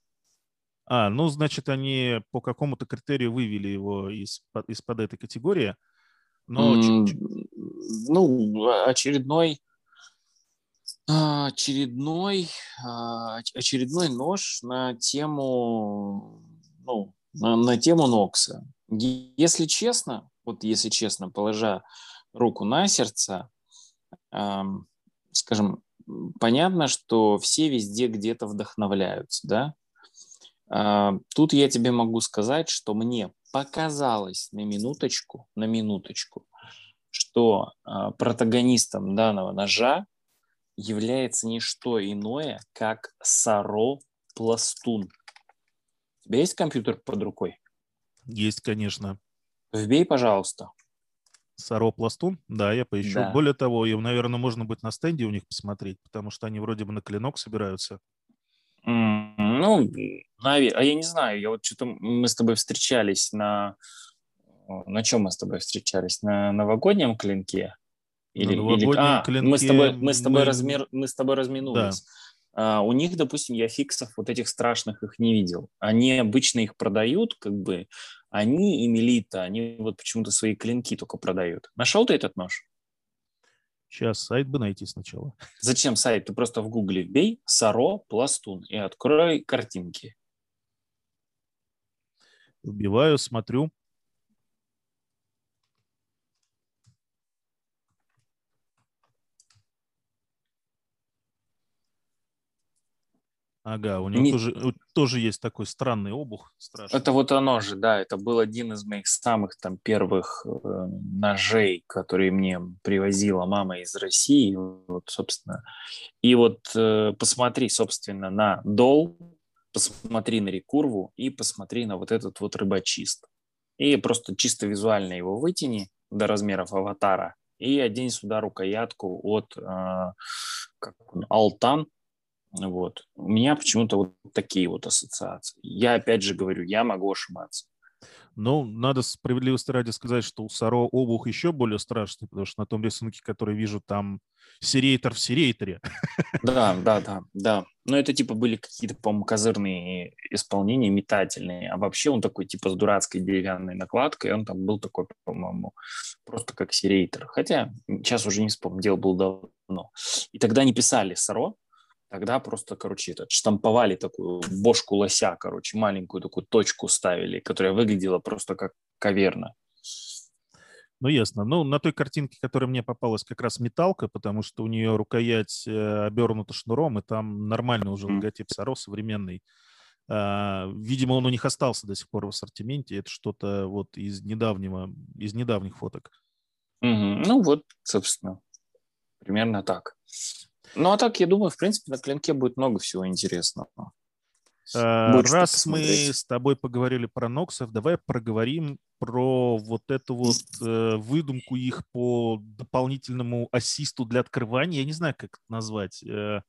А, ну, значит, они по какому-то критерию вывели его из, из-под этой категории. Но... Mm, ну, очередной очередной очередной нож на тему ну, на, на тему Нокса. Если честно, вот если честно, положа руку на сердце, скажем, понятно, что все везде где-то вдохновляются, да? Э, тут я тебе могу сказать, что мне показалось на минуточку, на минуточку, что э, протагонистом данного ножа является не что иное, как Саро Пластун. У тебя есть компьютер под рукой? Есть, конечно. Вбей, пожалуйста. Саро Пластун? Да, я поищу. Да. Более того, им, наверное, можно быть на стенде у них посмотреть, потому что они вроде бы на клинок собираются. Mm, ну, наверное, а я не знаю, я вот что-то мы с тобой встречались на... На чем мы с тобой встречались? На новогоднем клинке? Или, на новогоднем или... А, клинке мы с тобой, мы с тобой, мы... Размер... мы с тобой разминулись. Да. А, у них, допустим, я фиксов вот этих страшных их не видел. Они обычно их продают, как бы, они и Мелита, они вот почему-то свои клинки только продают. Нашел ты этот нож? Сейчас сайт бы найти сначала. Зачем сайт? Ты просто в гугле вбей Саро Пластун и открой картинки. Вбиваю, смотрю. Ага, у него не... тоже, тоже есть такой странный обух. Страшный. Это вот оно же, да, это был один из моих самых там первых э, ножей, которые мне привозила мама из России, вот, собственно. И вот э, посмотри, собственно, на дол, посмотри на рекурву и посмотри на вот этот вот рыбочист. И просто чисто визуально его вытяни до размеров аватара и одень сюда рукоятку от э, как Алтан, вот. У меня почему-то вот такие вот ассоциации. Я опять же говорю, я могу ошибаться. Ну, надо справедливости ради сказать, что у Саро обух еще более страшный, потому что на том рисунке, который вижу, там серейтор в серейторе. Да, да, да, да. Но это типа были какие-то, по-моему, козырные исполнения, метательные. А вообще он такой типа с дурацкой деревянной накладкой, он там был такой, по-моему, просто как серейтор. Хотя сейчас уже не вспомню, дело было давно. И тогда не писали Саро, Тогда просто, короче, этот, штамповали такую бошку лося, короче, маленькую такую точку ставили, которая выглядела просто как каверна. Ну, ясно. Ну, на той картинке, которая мне попалась, как раз металка, потому что у нее рукоять э, обернута шнуром, и там нормальный уже логотип Саро современный. А, видимо, он у них остался до сих пор в ассортименте. Это что-то вот из недавнего, из недавних фоток. Угу. Ну, вот, собственно, примерно так. Ну, а так, я думаю, в принципе, на клинке будет много всего интересного. Э, раз мы с тобой поговорили про Ноксов, давай проговорим про вот эту вот э, выдумку их по дополнительному ассисту для открывания. Я не знаю, как это назвать. Э,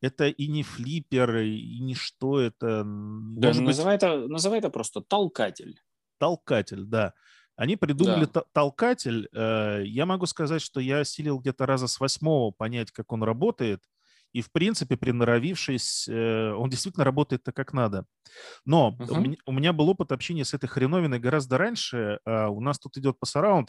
это и не флиппер, и не что это. Да, называй, быть... это, называй это просто толкатель. Толкатель, да. Они придумали да. толкатель. Э, я могу сказать, что я осилил где-то раза с восьмого понять, как он работает. И, в принципе, приноровившись, э, он действительно работает так, как надо. Но uh-huh. у, меня, у меня был опыт общения с этой хреновиной гораздо раньше. А, у нас тут идет пассараунд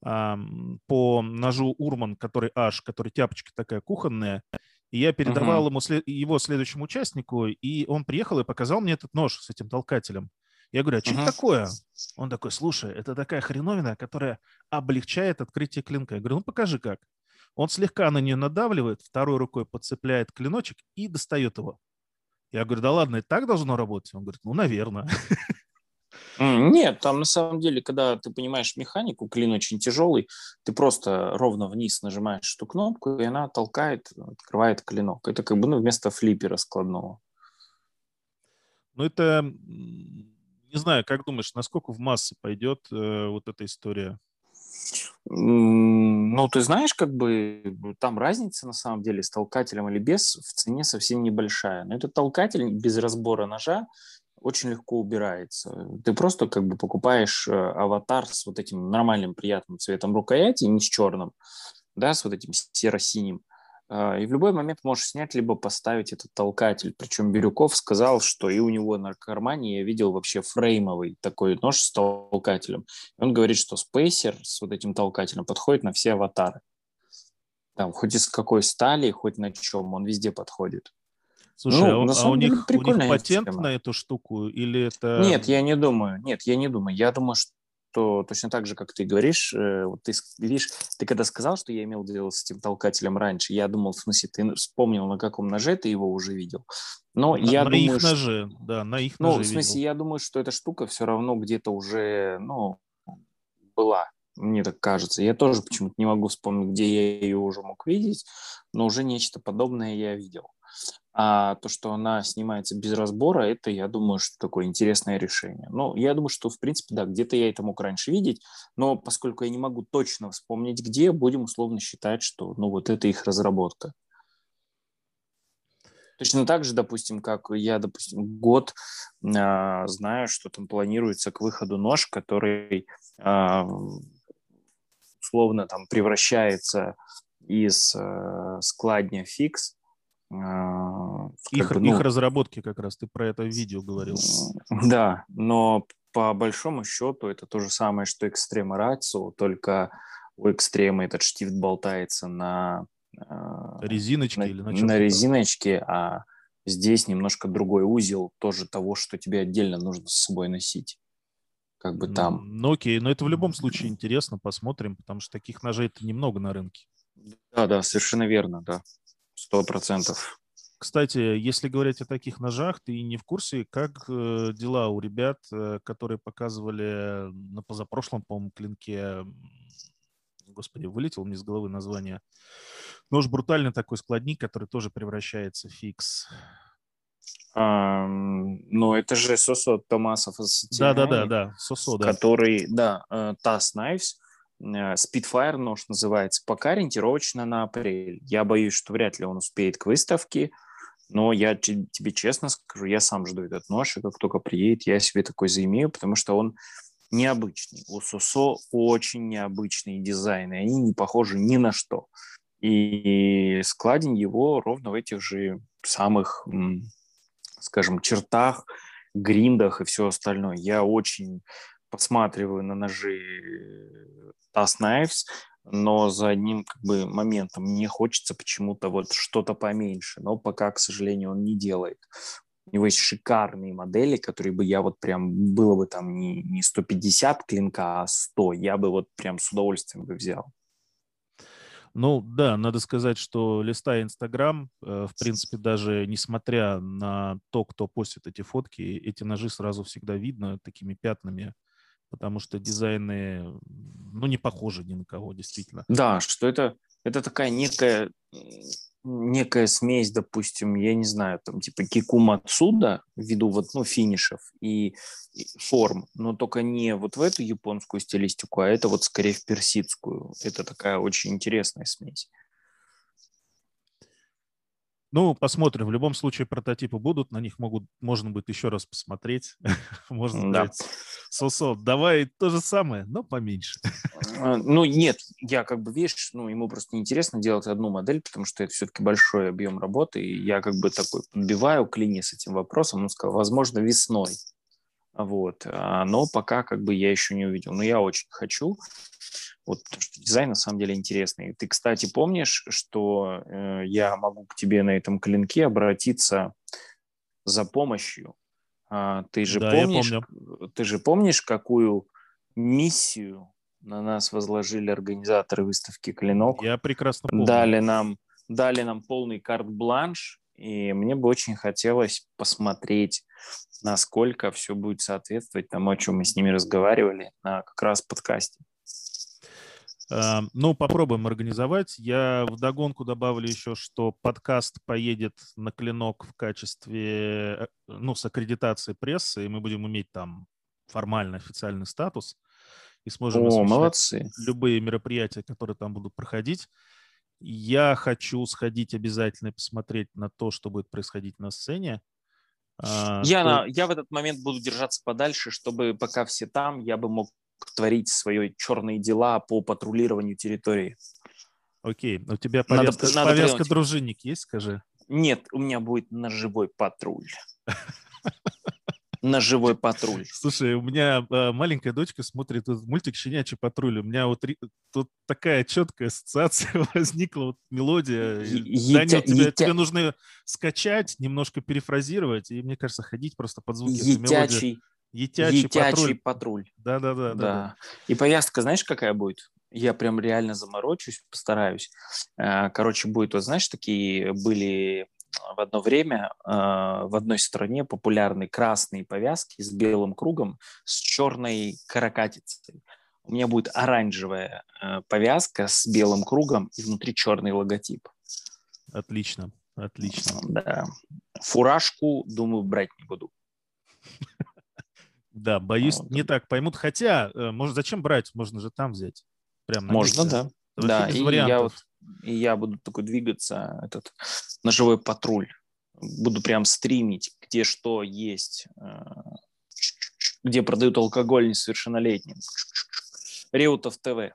по ножу Урман, который аж, который тяпочка такая кухонная. И я передавал uh-huh. ему его следующему участнику, и он приехал и показал мне этот нож с этим толкателем. Я говорю, а что uh-huh. это такое? Он такой, слушай, это такая хреновина, которая облегчает открытие клинка. Я говорю, ну покажи как. Он слегка на нее надавливает, второй рукой подцепляет клиночек и достает его. Я говорю, да ладно, и так должно работать? Он говорит, ну, наверное. Нет, там на самом деле, когда ты понимаешь механику, клин очень тяжелый, ты просто ровно вниз нажимаешь эту кнопку, и она толкает, открывает клинок. Это как бы ну, вместо флиппера складного. Ну, это, не знаю, как думаешь, насколько в массы пойдет э, вот эта история? Ну, ты знаешь, как бы там разница на самом деле с толкателем или без в цене совсем небольшая. Но этот толкатель без разбора ножа очень легко убирается. Ты просто как бы покупаешь э, аватар с вот этим нормальным приятным цветом рукояти, не с черным, да, с вот этим серо-синим. А, и в любой момент можешь снять, либо поставить этот толкатель. Причем Бирюков сказал, что и у него на кармане я видел вообще фреймовый такой нож с толкателем. Он говорит, что спейсер с вот этим толкателем подходит на все аватары. Там, хоть из какой стали, хоть на чем, он везде подходит. Слушай, ну, а, а у, них, у них патент тема. на эту штуку или это... Нет, я не думаю. Нет, я не думаю. Я думаю, что что точно так же, как ты говоришь, э, вот ты видишь, ты когда сказал, что я имел дело с этим толкателем раньше, я думал, в смысле, ты вспомнил, на каком ноже ты его уже видел. Но на, я на думаю, их что... ноже, да, на их ну, ноже. Ну, в смысле, видел. я думаю, что эта штука все равно где-то уже, ну, была. Мне так кажется. Я тоже почему-то не могу вспомнить, где я ее уже мог видеть, но уже нечто подобное я видел. А то, что она снимается без разбора, это, я думаю, что такое интересное решение. Ну, я думаю, что, в принципе, да, где-то я это мог раньше видеть, но поскольку я не могу точно вспомнить, где, будем условно считать, что, ну, вот это их разработка. Точно так же, допустим, как я, допустим, год э, знаю, что там планируется к выходу нож, который э, условно там превращается из э, складня фикс их, бы, ну, их разработки как раз, ты про это видео говорил. Да, но по большому счету это то же самое, что Extreme Ratio, только у Extreme этот штифт болтается на... А, резиночке на, или на На резиночке, а здесь немножко другой узел, тоже того, что тебе отдельно нужно с собой носить. Как бы там. Ну окей, но это в любом случае интересно, посмотрим, потому что таких ножей-то немного на рынке. Да, да, совершенно верно, да. Сто процентов. Кстати, если говорить о таких ножах, ты не в курсе, как э, дела у ребят, э, которые показывали на позапрошлом, по-моему, клинке, господи, вылетел мне из головы название. Нож брутальный такой складник, который тоже превращается в фикс. А, ну, это же Сосо Томасов Да, да, да, да, Сосо, да. Который, да, Tass Knives, Э, Spitfire нож называется, пока ориентировочно на апрель. Я боюсь, что вряд ли он успеет к выставке, но я тебе честно скажу, я сам жду этот нож, и как только приедет, я себе такой заимею, потому что он необычный. У Сосо очень необычные дизайны, они не похожи ни на что. И складень его ровно в этих же самых, скажем, чертах, гриндах и все остальное. Я очень посматриваю на ножи Task Knives, но за одним как бы моментом мне хочется почему-то вот что-то поменьше, но пока, к сожалению, он не делает. У него есть шикарные модели, которые бы я вот прям, было бы там не, не 150 клинка, а 100, я бы вот прям с удовольствием бы взял. Ну да, надо сказать, что листая Инстаграм, э, в принципе, даже несмотря на то, кто постит эти фотки, эти ножи сразу всегда видно такими пятнами потому что дизайны, ну, не похожи ни на кого, действительно. Да, что это, это такая некая некая смесь, допустим, я не знаю, там типа кикума отсюда, ввиду вот, ну, финишев и, и форм, но только не вот в эту японскую стилистику, а это вот скорее в персидскую. Это такая очень интересная смесь. Ну, посмотрим. В любом случае прототипы будут, на них могут, можно будет еще раз посмотреть. можно да. Сосо, давай то же самое, но поменьше. А, ну, нет, я как бы, видишь, ну, ему просто неинтересно делать одну модель, потому что это все-таки большой объем работы, и я как бы такой подбиваю клини с этим вопросом, он сказал, возможно, весной. Вот. А, но пока как бы я еще не увидел. Но я очень хочу. Вот, потому что дизайн на самом деле интересный. Ты, кстати, помнишь, что э, я могу к тебе на этом клинке обратиться за помощью? А, ты же да, помнишь, ты же помнишь, какую миссию на нас возложили организаторы выставки Клинок? Я прекрасно помню. Дали нам, дали нам полный карт-бланш, и мне бы очень хотелось посмотреть, насколько все будет соответствовать тому, о чем мы с ними разговаривали на как раз подкасте. Эм, ну, попробуем организовать. Я в догонку добавлю еще, что подкаст поедет на клинок в качестве, э, ну, с аккредитацией прессы, и мы будем иметь там формально официальный статус и сможем О, молодцы. любые мероприятия, которые там будут проходить. Я хочу сходить обязательно и посмотреть на то, что будет происходить на сцене. А, я, то... на, я в этот момент буду держаться подальше, чтобы пока все там, я бы мог творить свои черные дела по патрулированию территории. Окей, у тебя повязка, надо, надо повязка дружинник есть, скажи? Нет, у меня будет ножевой патруль. Ножевой патруль. Слушай, у меня э, маленькая дочка смотрит мультик «Щенячий патруль». У меня вот тут такая четкая ассоциация возникла, вот мелодия. Данил, тебе, тебе нужно скачать, немножко перефразировать, и, мне кажется, ходить просто под звуки этой мелодии. Етячий, Етячий патруль. Да-да-да. Да. И повязка, знаешь, какая будет? Я прям реально заморочусь, постараюсь. Э, короче, будет, вот знаешь, такие были в одно время э, в одной стране популярны красные повязки с белым кругом, с черной каракатицей. У меня будет оранжевая э, повязка с белым кругом и внутри черный логотип. Отлично, отлично. Да. Фуражку, думаю, брать не буду. Да, боюсь, не так поймут. Хотя, э, может, зачем брать? Можно же там взять. Прям Можно, да. Да, и я, вот, и я буду такой двигаться, этот ножевой патруль. Буду прям стримить, где что есть, э, где продают алкоголь несовершеннолетним. Реутов ТВ.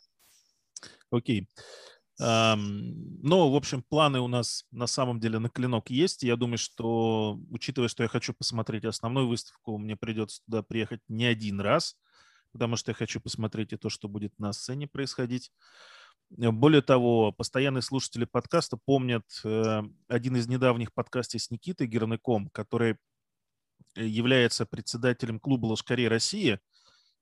Окей. Но, в общем, планы у нас на самом деле на клинок есть. Я думаю, что, учитывая, что я хочу посмотреть основную выставку, мне придется туда приехать не один раз, потому что я хочу посмотреть и то, что будет на сцене происходить. Более того, постоянные слушатели подкаста помнят э, один из недавних подкастов с Никитой Герныком, который является председателем клуба «Лошкарей России»,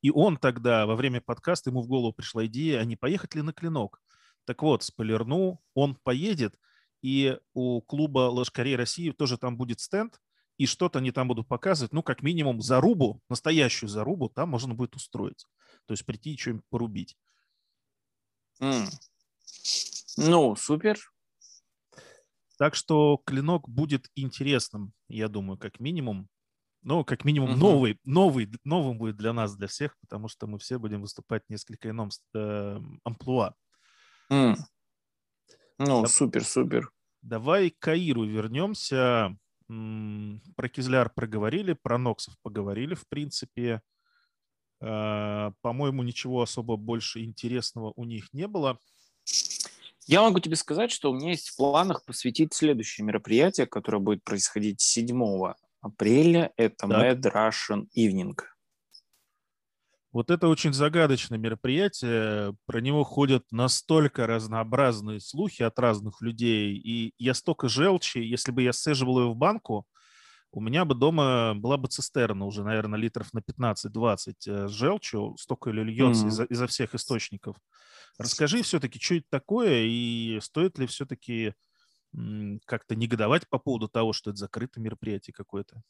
и он тогда во время подкаста, ему в голову пришла идея, а не поехать ли на Клинок? Так вот, спойлерну, он поедет, и у клуба Лошкарей России тоже там будет стенд, и что-то они там будут показывать, ну, как минимум, зарубу, настоящую зарубу там можно будет устроить. То есть прийти и что-нибудь порубить. Mm. Ну, супер. Так что клинок будет интересным, я думаю, как минимум. Ну, как минимум, uh-huh. новый, новый, новым будет для нас, для всех, потому что мы все будем выступать в несколько ином э, амплуа. Mm. Ну, да, супер, супер. Давай к Каиру вернемся. Про Кизляр проговорили, про Ноксов поговорили, в принципе. А, по-моему, ничего особо больше интересного у них не было. Я могу тебе сказать, что у меня есть в планах посвятить следующее мероприятие, которое будет происходить 7 апреля. Это так. Mad Russian Evening. Вот это очень загадочное мероприятие. Про него ходят настолько разнообразные слухи от разных людей. И я столько желчи, если бы я сцеживал ее в банку, у меня бы дома была бы цистерна уже, наверное, литров на 15-20 э, с желчью. Столько ее льется mm-hmm. изо, изо всех источников. Расскажи все-таки, что это такое, и стоит ли все-таки как-то негодовать по поводу того, что это закрытое мероприятие какое-то?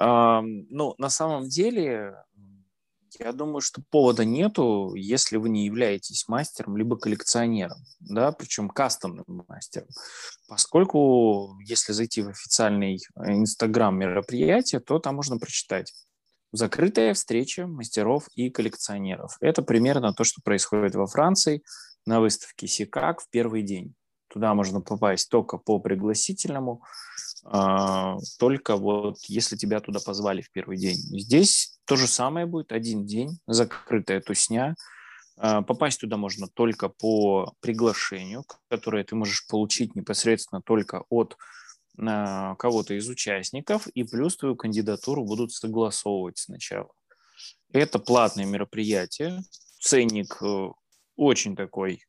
Um, ну, на самом деле, я думаю, что повода нету, если вы не являетесь мастером либо коллекционером, да, причем кастомным мастером. Поскольку, если зайти в официальный э, инстаграм мероприятия, то там можно прочитать закрытая встреча мастеров и коллекционеров. Это примерно то, что происходит во Франции на выставке Сикак в первый день. Туда можно попасть только по пригласительному, только вот если тебя туда позвали в первый день. Здесь то же самое будет, один день, закрытая тусня. А, попасть туда можно только по приглашению, которое ты можешь получить непосредственно только от а, кого-то из участников, и плюс твою кандидатуру будут согласовывать сначала. Это платное мероприятие, ценник э, очень такой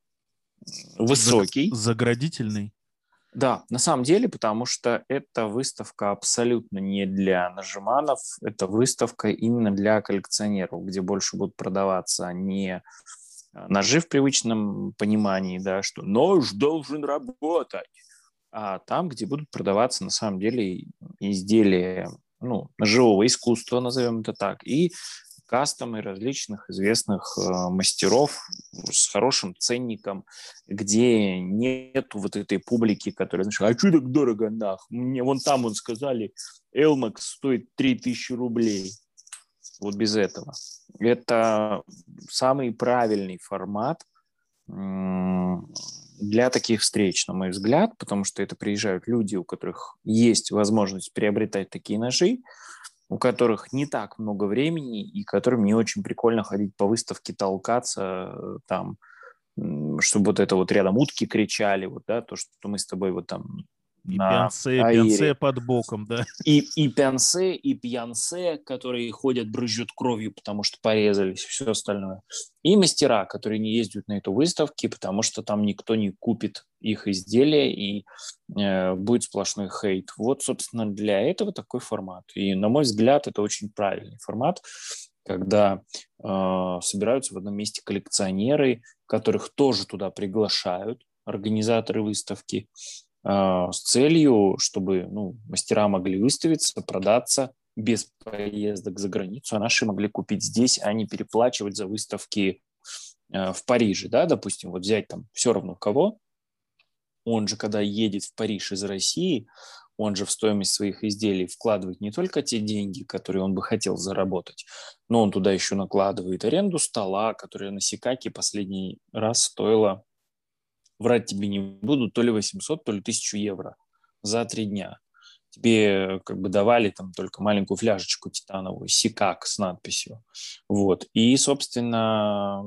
высокий. Заградительный. Да, на самом деле, потому что эта выставка абсолютно не для нажиманов, это выставка именно для коллекционеров, где больше будут продаваться не а, ножи в привычном понимании, да, что нож должен работать, а там, где будут продаваться на самом деле изделия ну, ножевого искусства, назовем это так, и кастомы различных известных э, мастеров с хорошим ценником, где нет вот этой публики, которая, знаешь, а что так дорого, нах? Мне вон там, он сказали, Элмакс стоит 3000 рублей. Вот без этого. Это самый правильный формат для таких встреч, на мой взгляд, потому что это приезжают люди, у которых есть возможность приобретать такие ножи, у которых не так много времени и которым не очень прикольно ходить по выставке, толкаться э, там, чтобы вот это вот рядом утки кричали, вот, да, то, что мы с тобой вот там и на пьянце, пьянце под боком, да. И, и пьянце, и пьянце, которые ходят, брызжут кровью, потому что порезались, все остальное. И мастера, которые не ездят на эту выставку, потому что там никто не купит их изделия, и э, будет сплошной хейт. Вот, собственно, для этого такой формат. И, на мой взгляд, это очень правильный формат, когда э, собираются в одном месте коллекционеры, которых тоже туда приглашают, организаторы выставки, с целью, чтобы ну, мастера могли выставиться, продаться без поездок за границу, а наши могли купить здесь, а не переплачивать за выставки а, в Париже, да, допустим, вот взять там все равно кого, он же, когда едет в Париж из России, он же в стоимость своих изделий вкладывает не только те деньги, которые он бы хотел заработать, но он туда еще накладывает аренду стола, которая на Сикаке последний раз стоила врать тебе не буду, то ли 800, то ли 1000 евро за три дня. Тебе как бы давали там только маленькую фляжечку титановую, сикак с надписью. Вот. И, собственно,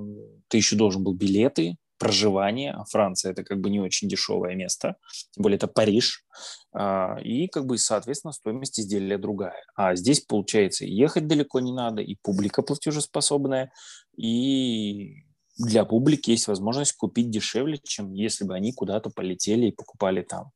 ты еще должен был билеты, проживание. Франция это как бы не очень дешевое место, тем более это Париж. А, и как бы, соответственно, стоимость изделия другая. А здесь, получается, ехать далеко не надо, и публика платежеспособная, и для публики есть возможность купить дешевле, чем если бы они куда-то полетели и покупали там.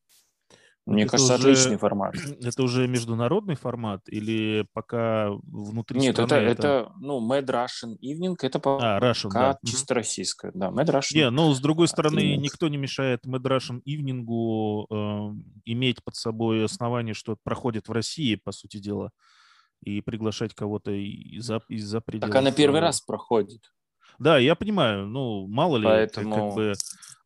Мне это кажется, уже, отличный формат. Это уже международный формат или пока внутри Нет, страны? Нет, это, это, ну, Mad Russian Evening, это пока а, Russian, да. чисто российское. Да, Mad Russian. Не, но с другой стороны, Evening. никто не мешает Mad Russian Evening э, иметь под собой основание, что проходит в России, по сути дела, и приглашать кого-то из-за из пределов. Так она первый раз проходит. Да, я понимаю, ну, мало ли, Поэтому... как бы...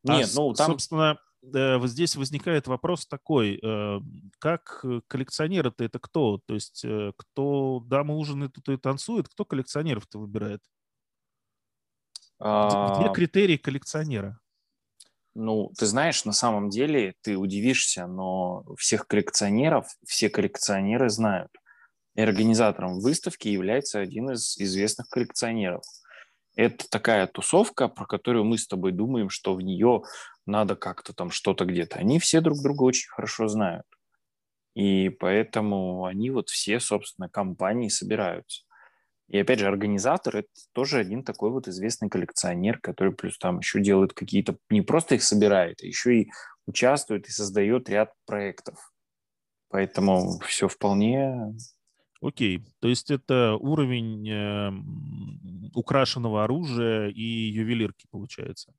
Нет, а, ну, там... Собственно, э, здесь возникает вопрос такой, э, как коллекционеры-то это кто? То есть э, кто дамы ужинает, то и танцует, кто коллекционеров-то выбирает? А... Где критерии коллекционера? Ну, ты знаешь, на самом деле ты удивишься, но всех коллекционеров, все коллекционеры знают. И организатором выставки является один из известных коллекционеров – это такая тусовка, про которую мы с тобой думаем, что в нее надо как-то там что-то где-то. Они все друг друга очень хорошо знают. И поэтому они вот все, собственно, компании собираются. И опять же, организатор – это тоже один такой вот известный коллекционер, который плюс там еще делает какие-то, не просто их собирает, а еще и участвует и создает ряд проектов. Поэтому все вполне Окей, то есть это уровень э, украшенного оружия и ювелирки получается?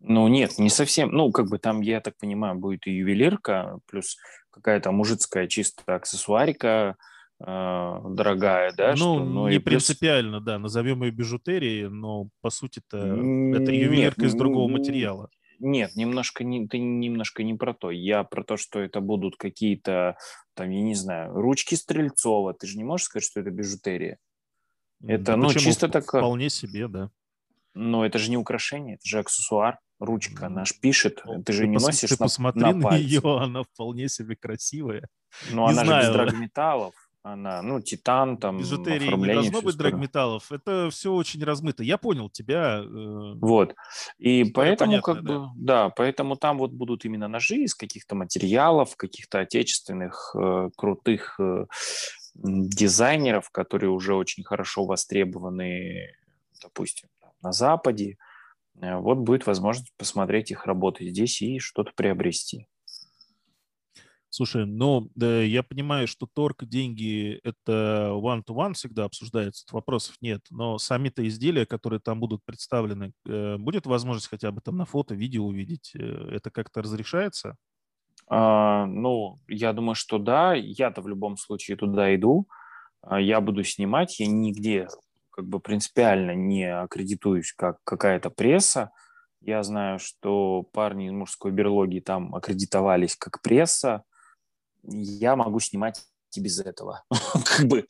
Ну нет, не совсем. Ну как бы там, я так понимаю, будет и ювелирка, плюс какая-то мужицкая чисто аксессуарика, э, дорогая, да? Ну, что, ну не плюс- принципиально, да, назовем ее бижутерией, но по сути-то это ювелирка нет, из другого материала. Нет, немножко не, ты немножко не про то. Я про то, что это будут какие-то, там, я не знаю, ручки Стрельцова. Ты же не можешь сказать, что это бижутерия. Это, Да ну, почему? чисто такое- Вполне себе, да. Но это же не украшение, это же аксессуар. Ручка, она ж пишет. Ну, Ты же не пос- носишь ты на, посмотри на на, пальце. ее, она вполне себе красивая. Но не она же без знаю. драгметаллов. Она, ну, титан, там, Бижутерии не оформление. должно всё быть драгметаллов. Это все очень размыто. Я понял тебя. э, Вот. И поэтому, понятная, как да. бы, да, поэтому там вот будут именно ножи из каких-то материалов, каких-то отечественных э, крутых э, дизайнеров, которые уже очень хорошо востребованы, допустим, на Западе. Э, Вот будет возможность посмотреть их работы здесь и что-то приобрести. Слушай, ну, да, я понимаю, что торг, деньги — это one-to-one всегда обсуждается, вопросов нет, но сами-то изделия, которые там будут представлены, э, будет возможность хотя бы там на фото, видео увидеть? Э, Это как-то разрешается? А, ну, я думаю, что да. Я-то в любом случае туда иду. А, Я буду снимать. Я нигде как бы принципиально не аккредитуюсь как какая-то пресса. Я знаю, что парни из мужской берлоги там аккредитовались как пресса. Я могу снимать и без этого. Как бы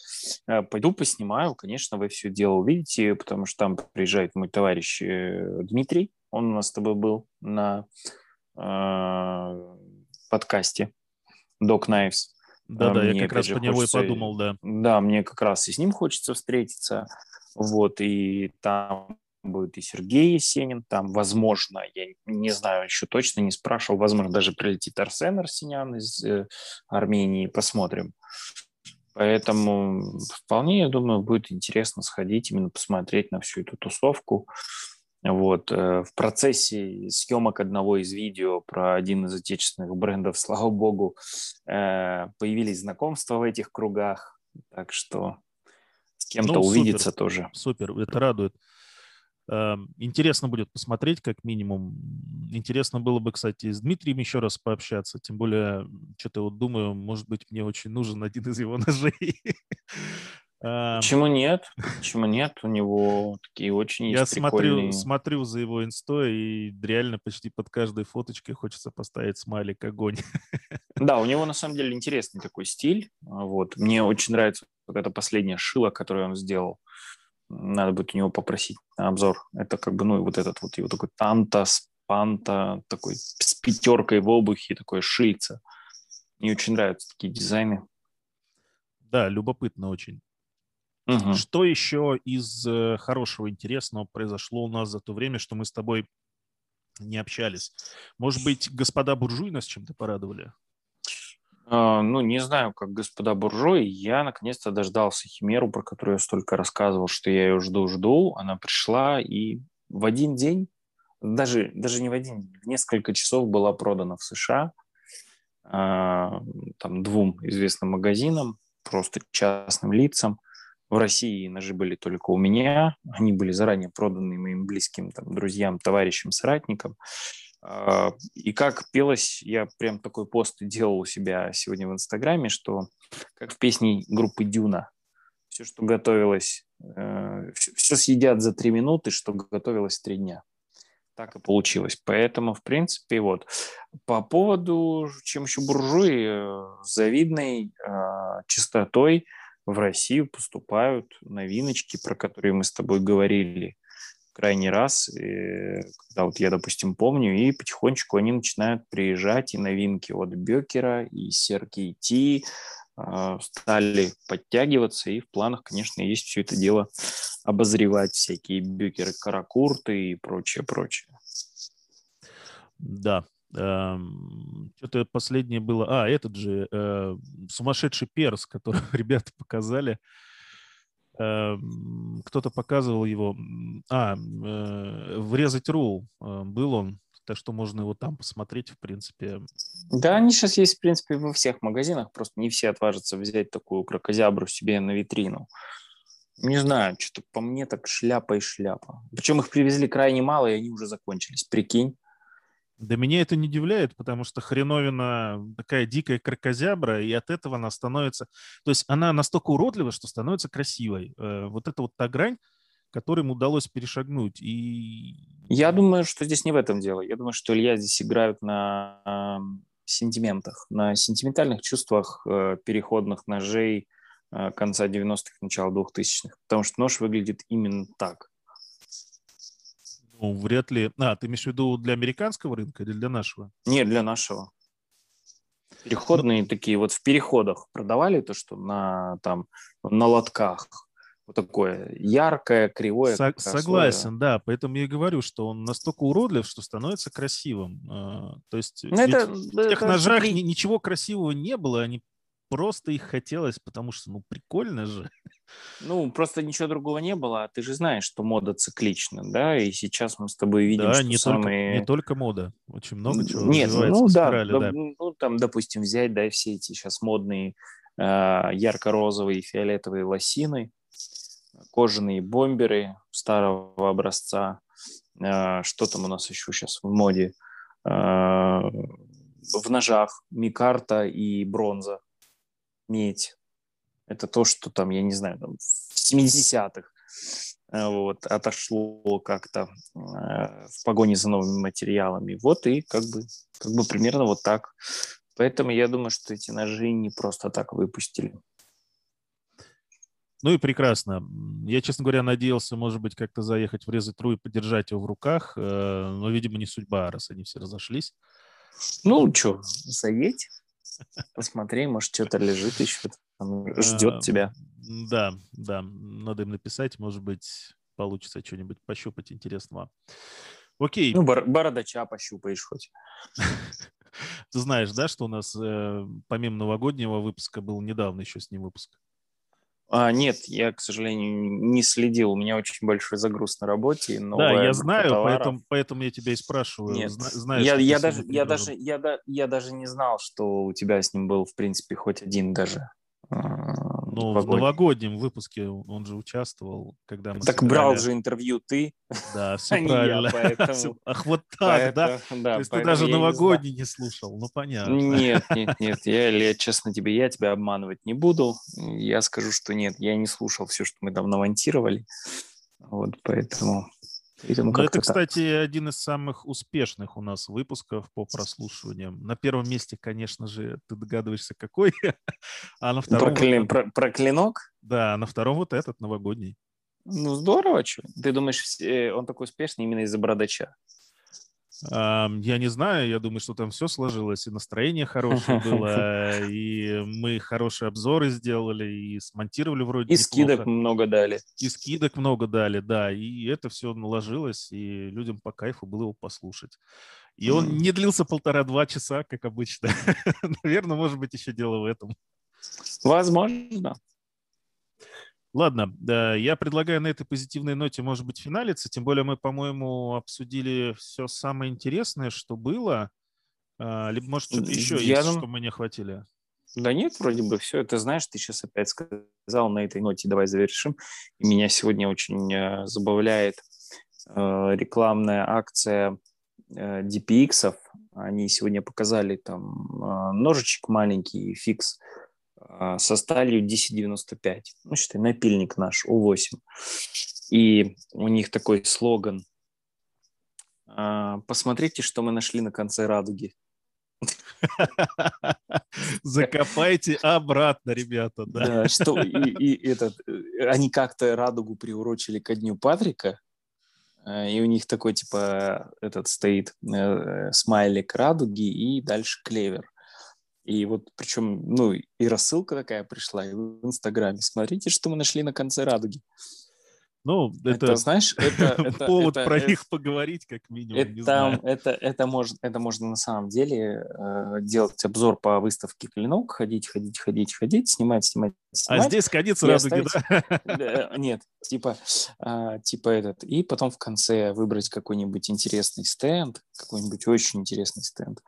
э, пойду поснимаю, конечно, вы все дело увидите, потому что там приезжает мой товарищ э, Дмитрий, он у нас с тобой был на э, подкасте Doc Knives. Да-да, я мне, как опять раз же, по него и хочется- подумал, да. Да, мне как раз и с ним хочется встретиться. Вот, и там будет и Сергей Есенин, там, возможно, я не знаю, еще точно не спрашивал, возможно, даже прилетит Арсен Арсенян из э, Армении, посмотрим. Поэтому вполне, я думаю, будет интересно сходить, именно посмотреть на всю эту тусовку. Вот. э, В процессе съемок одного из видео про один из отечественных брендов, слава богу, э, появились знакомства в этих кругах. Так что с кем-то Ну, супер. увидеться тоже. Супер, это радует. Эм, Интересно будет посмотреть, как минимум. Интересно было бы, кстати, с Дмитрием еще раз пообщаться. Тем более, что-то вот думаю, может быть, мне очень нужен один из его ножей. Эм, Почему нет? Почему нет? У него такие очень Я смотрю, смотрю за его инстой, и реально почти под каждой фоточкой хочется поставить смайлик огонь. Да, у него на самом деле интересный такой стиль. А, Вот. Мне очень нравится вот это последнее шило, которое он сделал. Надо будет у него попросить на обзор. Это как бы, ну, вот этот вот его такой танта, спанта, такой с пятеркой в обухе, такое шильце. Мне очень нравятся такие дизайны. Да, любопытно очень. Мгм. Что еще из э, хорошего, интересного произошло у нас за то время, что мы с тобой не общались? Может быть, господа буржуи нас чем-то порадовали? А, Ну, не знаю, как господа буржуи, я наконец-то дождался Химеру, про которую я столько рассказывал, что я ее жду-жду. Она пришла и в один день, даже, даже не в один день, в несколько часов была продана в США а, там двум известным магазинам, просто частным лицам. В России ножи были только у меня, они были заранее проданы моим близким там, друзьям, товарищам, соратникам. А, И как пелось, я прям такой пост делал у себя сегодня в Инстаграме, что как в песне группы Дюна, все, что готовилось, все съедят за три минуты, что готовилось три дня. Так и получилось. Поэтому, в принципе, вот. По поводу, чем еще буржуи, э, завидной э, чистотой в Россию поступают новиночки, про которые мы с тобой говорили крайний раз, э, когда вот я, допустим, помню, и потихонечку они начинают приезжать, и новинки от Бекера, и Серки Ти стали подтягиваться, и в планах, конечно, есть все это дело обозревать, всякие Бекеры, Каракурты и прочее, прочее. Да. Эм, Что-то последнее было... А, этот же э, сумасшедший перс, который ребята показали. Эм, Кто-то показывал его. А, э, врезать рул э, был он. Так что можно его там посмотреть, в принципе. Да, они сейчас есть, в принципе, во всех магазинах, просто не все отважатся взять такую крокозябру себе на витрину. Не знаю, что-то по мне так шляпа и шляпа. Причем их привезли крайне мало, и они уже закончились, прикинь. Да меня это не удивляет, потому что хреновина такая дикая кракозябра, и от этого она становится... То есть она настолько уродлива, что становится красивой. Э, вот это вот та грань, которую им удалось перешагнуть. И... Я думаю, что здесь не в этом дело. Я думаю, что Илья здесь играют на сентиментах, на сентиментальных чувствах э, переходных ножей э, конца 90-х, начала 2000-х. Потому что нож выглядит именно так. Ну, вряд ли. А, ты имеешь в виду для американского рынка или для нашего? Нет, для нашего. Переходные ну, такие вот в переходах продавали то, что на там на лотках. Вот такое яркое, кривое. Со- согласен, да. Поэтому я и говорю, что он настолько уродлив, что становится красивым. А, то есть ну, это, в тех это ножах при... ничего красивого не было, они просто их хотелось, потому что, ну, прикольно же. Ну, просто ничего другого не было. Ты же знаешь, что мода циклична, да, и сейчас мы с тобой видим, да, что не самые... только, не только мода, очень много чего Нет, ну да, спирали, да, да, ну там, допустим, взять, да, все эти сейчас модные э, ярко-розовые, фиолетовые лосины, кожаные бомберы старого образца, э, что там у нас еще сейчас в моде, э, в ножах микарта и бронза, медь. Это то, что там, я не знаю, там, в 70-х э, вот, отошло как-то э, в погоне за новыми материалами. Вот и как бы, как бы примерно вот так. Поэтому я думаю, что эти ножи не просто так выпустили. Ну и прекрасно. Я, честно говоря, надеялся, может быть, как-то заехать в резетру и подержать его в руках, э, но, видимо, не судьба, раз они все разошлись. Ну, что, заедь, посмотри, может, что-то лежит еще, ждет тебя. Да, да, надо им написать, может быть, получится что-нибудь пощупать интересного. Окей. Ну, бор- бородача пощупаешь хоть. Ты знаешь, да, что у нас э, помимо новогоднего выпуска был недавно еще с ним выпуск? А, нет, я, к сожалению, не следил. У меня очень большой загруз на работе. Да, я знаю, поэтому, поэтому я тебя и спрашиваю. Нет, Знаешь, я, я, даже, я, даже, я, я даже не знал, что у тебя с ним был, в принципе, хоть один даже а, ну, в новогоднем выпуске он же участвовал, когда мы Так собирали... брал же интервью ты, Да, все а правильно. Я, поэтому... Ах, вот так, поэтому, да? да? То есть ты даже новогодний не, не слушал, ну понятно. Нет, нет, нет, я, честно тебе, я тебя обманывать не буду. Я скажу, что нет, я не слушал все, что мы там навонтировали. Вот, поэтому Видимо, ну, это, кстати, один из самых успешных у нас выпусков по прослушиваниям. На первом месте, конечно же, ты догадываешься, какой. а на втором... Про, кли... про, про клинок? Да, на втором вот этот, новогодний. Ну, здорово, что. Ты думаешь, он такой успешный именно из-за бородача? Я не знаю, я думаю, что там все сложилось, и настроение хорошее было, и мы хорошие обзоры сделали, и смонтировали вроде И скидок много дали. И скидок много дали, да, и это все наложилось, и людям по кайфу было его послушать. И он не длился полтора-два часа, как обычно. Наверное, может быть, еще дело в этом. Возможно. Ладно, я предлагаю на этой позитивной ноте, может быть, финалиться. Тем более мы, по-моему, обсудили все самое интересное, что было. А, либо, может, что-то еще я есть, дум... что мы не охватили. Да нет, вроде бы все. Это знаешь, ты сейчас опять сказал на этой ноте, давай завершим. И меня сегодня очень э, забавляет э, рекламная акция э, DPX. Они сегодня показали там ножичек маленький, фикс а, со сталью 1095. Ну, считай, напильник наш У8. И у них такой слоган. А, Посмотрите, что мы нашли на конце радуги. Закопайте обратно, ребята. Да, да что и, и этот, они как-то радугу приурочили ко дню Патрика, а, и у них такой типа этот стоит э, смайлик радуги и дальше клевер. И вот причем, ну, и рассылка такая пришла, и в Инстаграме. Смотрите, что мы нашли на конце радуги. Ну, это, это знаешь, это, это повод это, про это, них поговорить, как минимум. Это, не знаю. это, это, можно, это можно на самом деле э, делать обзор по выставке клинок, ходить, ходить, ходить, ходить, снимать, снимать, а снимать. А здесь конец радуги, да? Нет, типа, э, типа этот. И потом в конце выбрать какой-нибудь интересный стенд, какой-нибудь очень интересный стенд,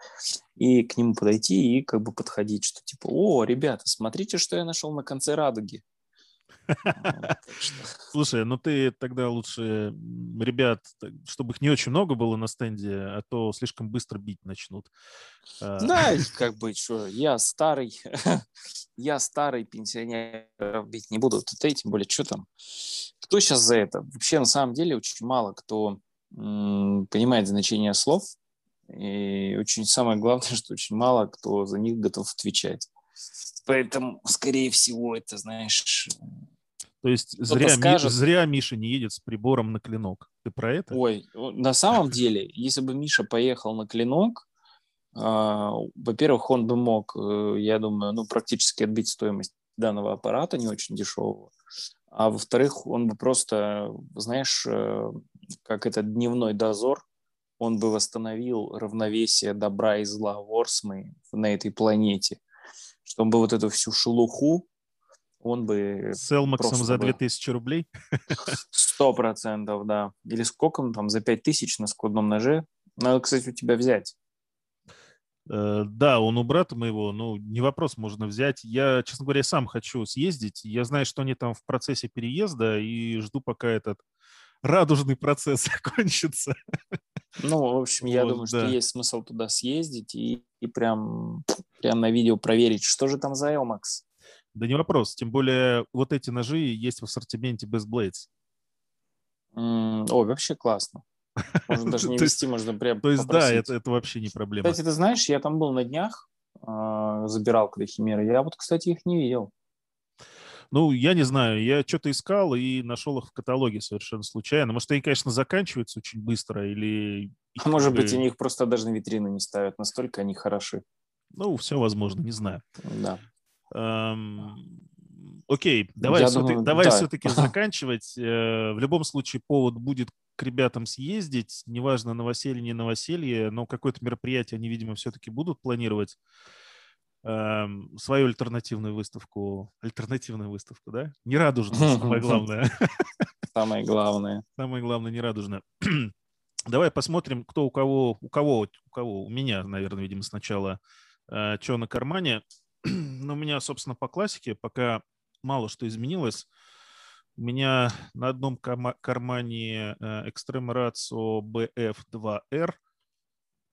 и к нему подойти и как бы подходить, что типа, о, ребята, смотрите, что я нашел на конце радуги. Слушай, ну ты тогда лучше ребят, чтобы их не очень много было на стенде, а то слишком быстро бить начнут. А. Да, как бы, что, я старый, я старый пенсионер, бить не буду. Ты, тем более, что там? Кто сейчас за это? Вообще, на самом деле, очень мало кто понимает значение слов, и очень самое главное, что очень мало кто за них готов отвечать. Поэтому, скорее всего, это, знаешь... То есть зря, скажет... зря Миша не едет с прибором на клинок. Ты про это? Ой, на самом деле, если бы Миша поехал на клинок, э, во-первых, он бы мог, э, я думаю, ну, практически отбить стоимость данного аппарата, не очень дешевого. А во-вторых, он бы просто, знаешь, э, как этот дневной дозор, он бы восстановил равновесие добра и зла Ворсмы на этой планете чтобы вот эту всю шелуху он бы... С Элмаксом за 2000 рублей? Сто процентов, да. Или сколько он там, за 5000 на складном ноже? Надо, кстати, у тебя взять. Э, да, он у брата моего, ну, не вопрос, можно взять. Я, честно говоря, сам хочу съездить. Я знаю, что они там в процессе переезда, и жду, пока этот радужный процесс закончится. Ну, в общем, я вот, думаю, да. что есть смысл туда съездить и, и прям, прям на видео проверить, что же там за Elmax. Да не вопрос. Тем более вот эти ножи есть в ассортименте Best Blades. Mm, ой, вообще классно. Можно даже не вести, можно прям То есть да, это, это вообще не проблема. Кстати, ты знаешь, я там был на днях, а, забирал когда химеры. Я вот, кстати, их не видел. Ну, я не знаю, я что-то искал и нашел их в каталоге совершенно случайно. Может, они, конечно, заканчиваются очень быстро или... А может быть, они их просто даже на витрину не ставят, настолько они хороши. Ну, все возможно, не знаю. Да. Эм, окей, давай, Я все-таки, думаю, давай да. все-таки заканчивать. Э, в любом случае повод будет к ребятам съездить, неважно, новоселье, не новоселье, но какое-то мероприятие они, видимо, все-таки будут планировать. Эм, свою альтернативную выставку, альтернативную выставку, да? Нерадужную, самое главное. Самое главное. Самое главное, нерадужное. Давай посмотрим, кто у кого, у кого, у кого, у меня, наверное, видимо, сначала, э, что на кармане. Но у меня, собственно, по классике пока мало что изменилось. У меня на одном кармане э, Extreme Ratio BF2R – а,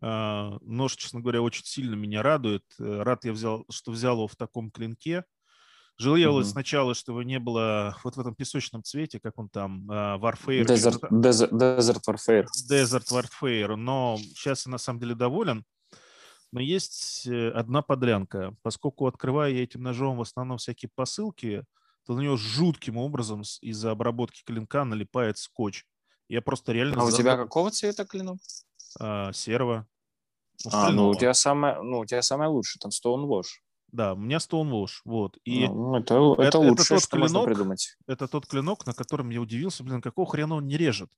нож, честно говоря, очень сильно меня радует. Э, рад я взял, что взял его в таком клинке. Жалелось mm-hmm. сначала, что его не было вот в этом песочном цвете, как он там, а, Warfare. Desert, Desert, Desert Warfare. Desert Warfare. Но сейчас я на самом деле доволен. Но есть э, одна подлянка. Поскольку открываю я этим ножом в основном всякие посылки, то на него жутким образом из-за обработки клинка налипает скотч. Я просто реально... А у тебя какого цвета клинок? А, серого. А, ну у тебя самое, ну у тебя самое лучшее, там Stonewash. Да, у меня Stonewash, вот. И ну, это, это, это лучшее, что клинок, можно придумать. Это тот клинок, на котором я удивился, блин, какого хрена он не режет.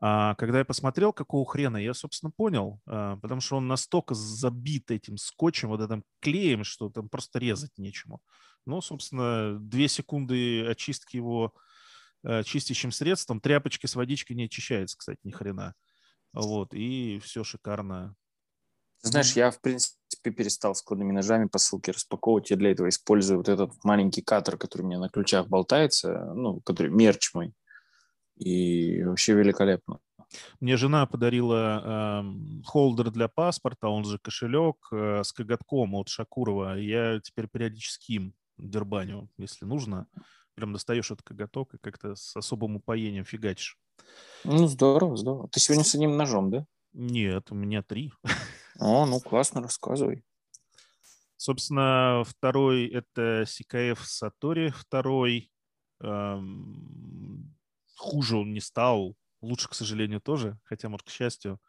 А когда я посмотрел, какого хрена, я, собственно, понял, а, потому что он настолько забит этим скотчем, вот этим клеем, что там просто резать нечему. Ну, собственно, две секунды очистки его а, чистящим средством, тряпочки с водичкой не очищается, кстати, ни хрена. Вот, и все шикарно знаешь, я, в принципе, перестал складными ножами посылки распаковывать. Я для этого использую вот этот маленький катер, который у меня на ключах болтается, ну, который мерч мой. И вообще великолепно. Мне жена подарила э, холдер для паспорта, он же кошелек э, с коготком от Шакурова. Я теперь периодически им дербаню, если нужно. Прям достаешь этот коготок и как-то с особым упоением фигачишь. Ну, здорово, здорово. Ты сегодня с одним ножом, да? Нет, у меня три. О, ну классно, рассказывай. Собственно, второй это CKF Сатори, второй. Эм, хуже он не стал, лучше, к сожалению, тоже, хотя, может, к счастью.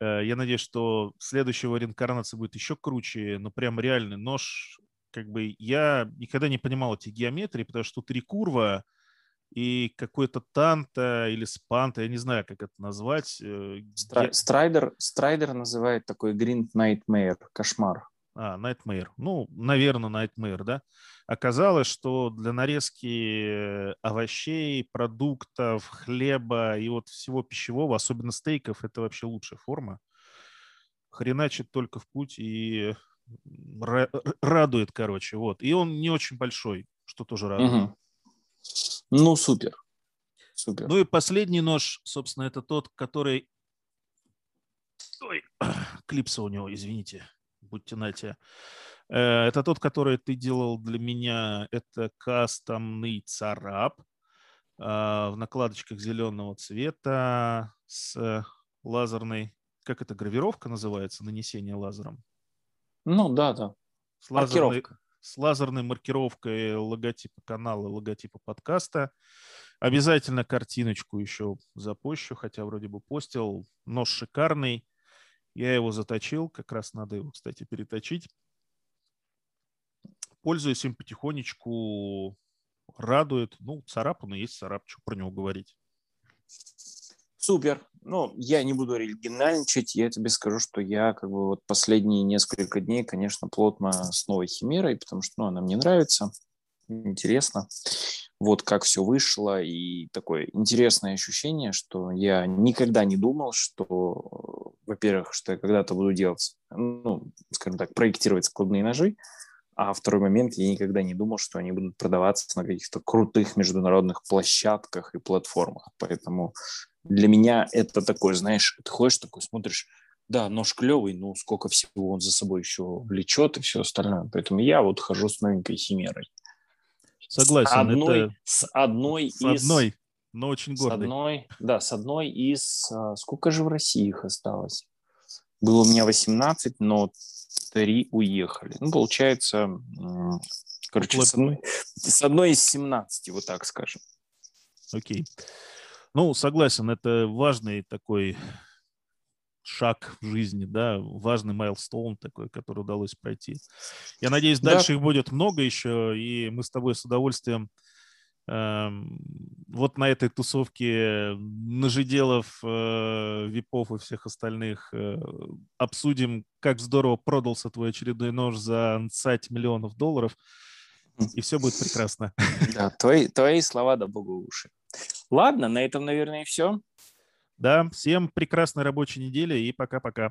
Э, я надеюсь, что следующего реинкарнации будет еще круче, но прям реальный нож. Как бы я никогда не понимал эти геометрии, потому что рекурва, и какой-то танто или спанта, я не знаю, как это назвать. Э, Стра- Страйдер, Страйдер называет такой Green Nightmare, кошмар. А, Nightmare. Ну, наверное, Nightmare, да. Оказалось, что для нарезки овощей, продуктов, хлеба и вот всего пищевого, особенно стейков, это вообще лучшая форма. Хреначит только в путь и радует, короче. Вот. И он не очень большой, что тоже радует. Угу. Ну, супер. Супер. Ну и последний нож, собственно, это тот, который... Ой, клипса у него, извините, будьте нате. Э, это тот, который ты делал для меня. Это кастомный царап а, в накладочках зеленого цвета с лазерной... Как это, гравировка называется? Нанесение лазером? Ну, да, да. С лазерной, с лазерной маркировкой логотипа канала, логотипа подкаста. Обязательно картиночку еще запущу, хотя вроде бы постил. Нож шикарный. Я его заточил, как раз надо его, кстати, переточить. Пользуюсь им потихонечку, радует. Ну, царапан есть царап, что про него говорить. Супер. Ну, я не буду оригинальничать, я тебе скажу, что я как бы вот последние несколько дней, конечно, плотно с новой химерой, потому что ну, она мне нравится, интересно. Вот как все вышло, и такое интересное ощущение, что я никогда не думал, что, во-первых, что я когда-то буду делать, ну, скажем так, проектировать складные ножи, а второй момент, я никогда не думал, что они будут продаваться на каких-то крутых международных площадках и платформах. Поэтому для меня это такой, знаешь, ты ходишь такой, смотришь, да, нож клевый, но сколько всего он за собой еще влечет и все остальное. Поэтому я вот хожу с новенькой химерой. Согласен. С одной, это... с одной с из... одной, но очень гордой. С одной, да, с одной из... А, сколько же в России их осталось? Было у меня 18, но три уехали. Ну, получается, короче, с одной, с одной из 17, вот так скажем. Окей. Ну, согласен, это важный такой шаг в жизни, да, важный майлстоун такой, который удалось пройти. Я надеюсь, дальше да. их будет много еще, и мы с тобой с удовольствием вот на этой тусовке ножеделов, э, випов и всех остальных э, обсудим, как здорово продался твой очередной нож за 20 миллионов долларов, и все будет прекрасно. Да, твои, твои слова да богу уши. Ладно, на этом, наверное, и все. Да, всем прекрасной рабочей недели и пока-пока.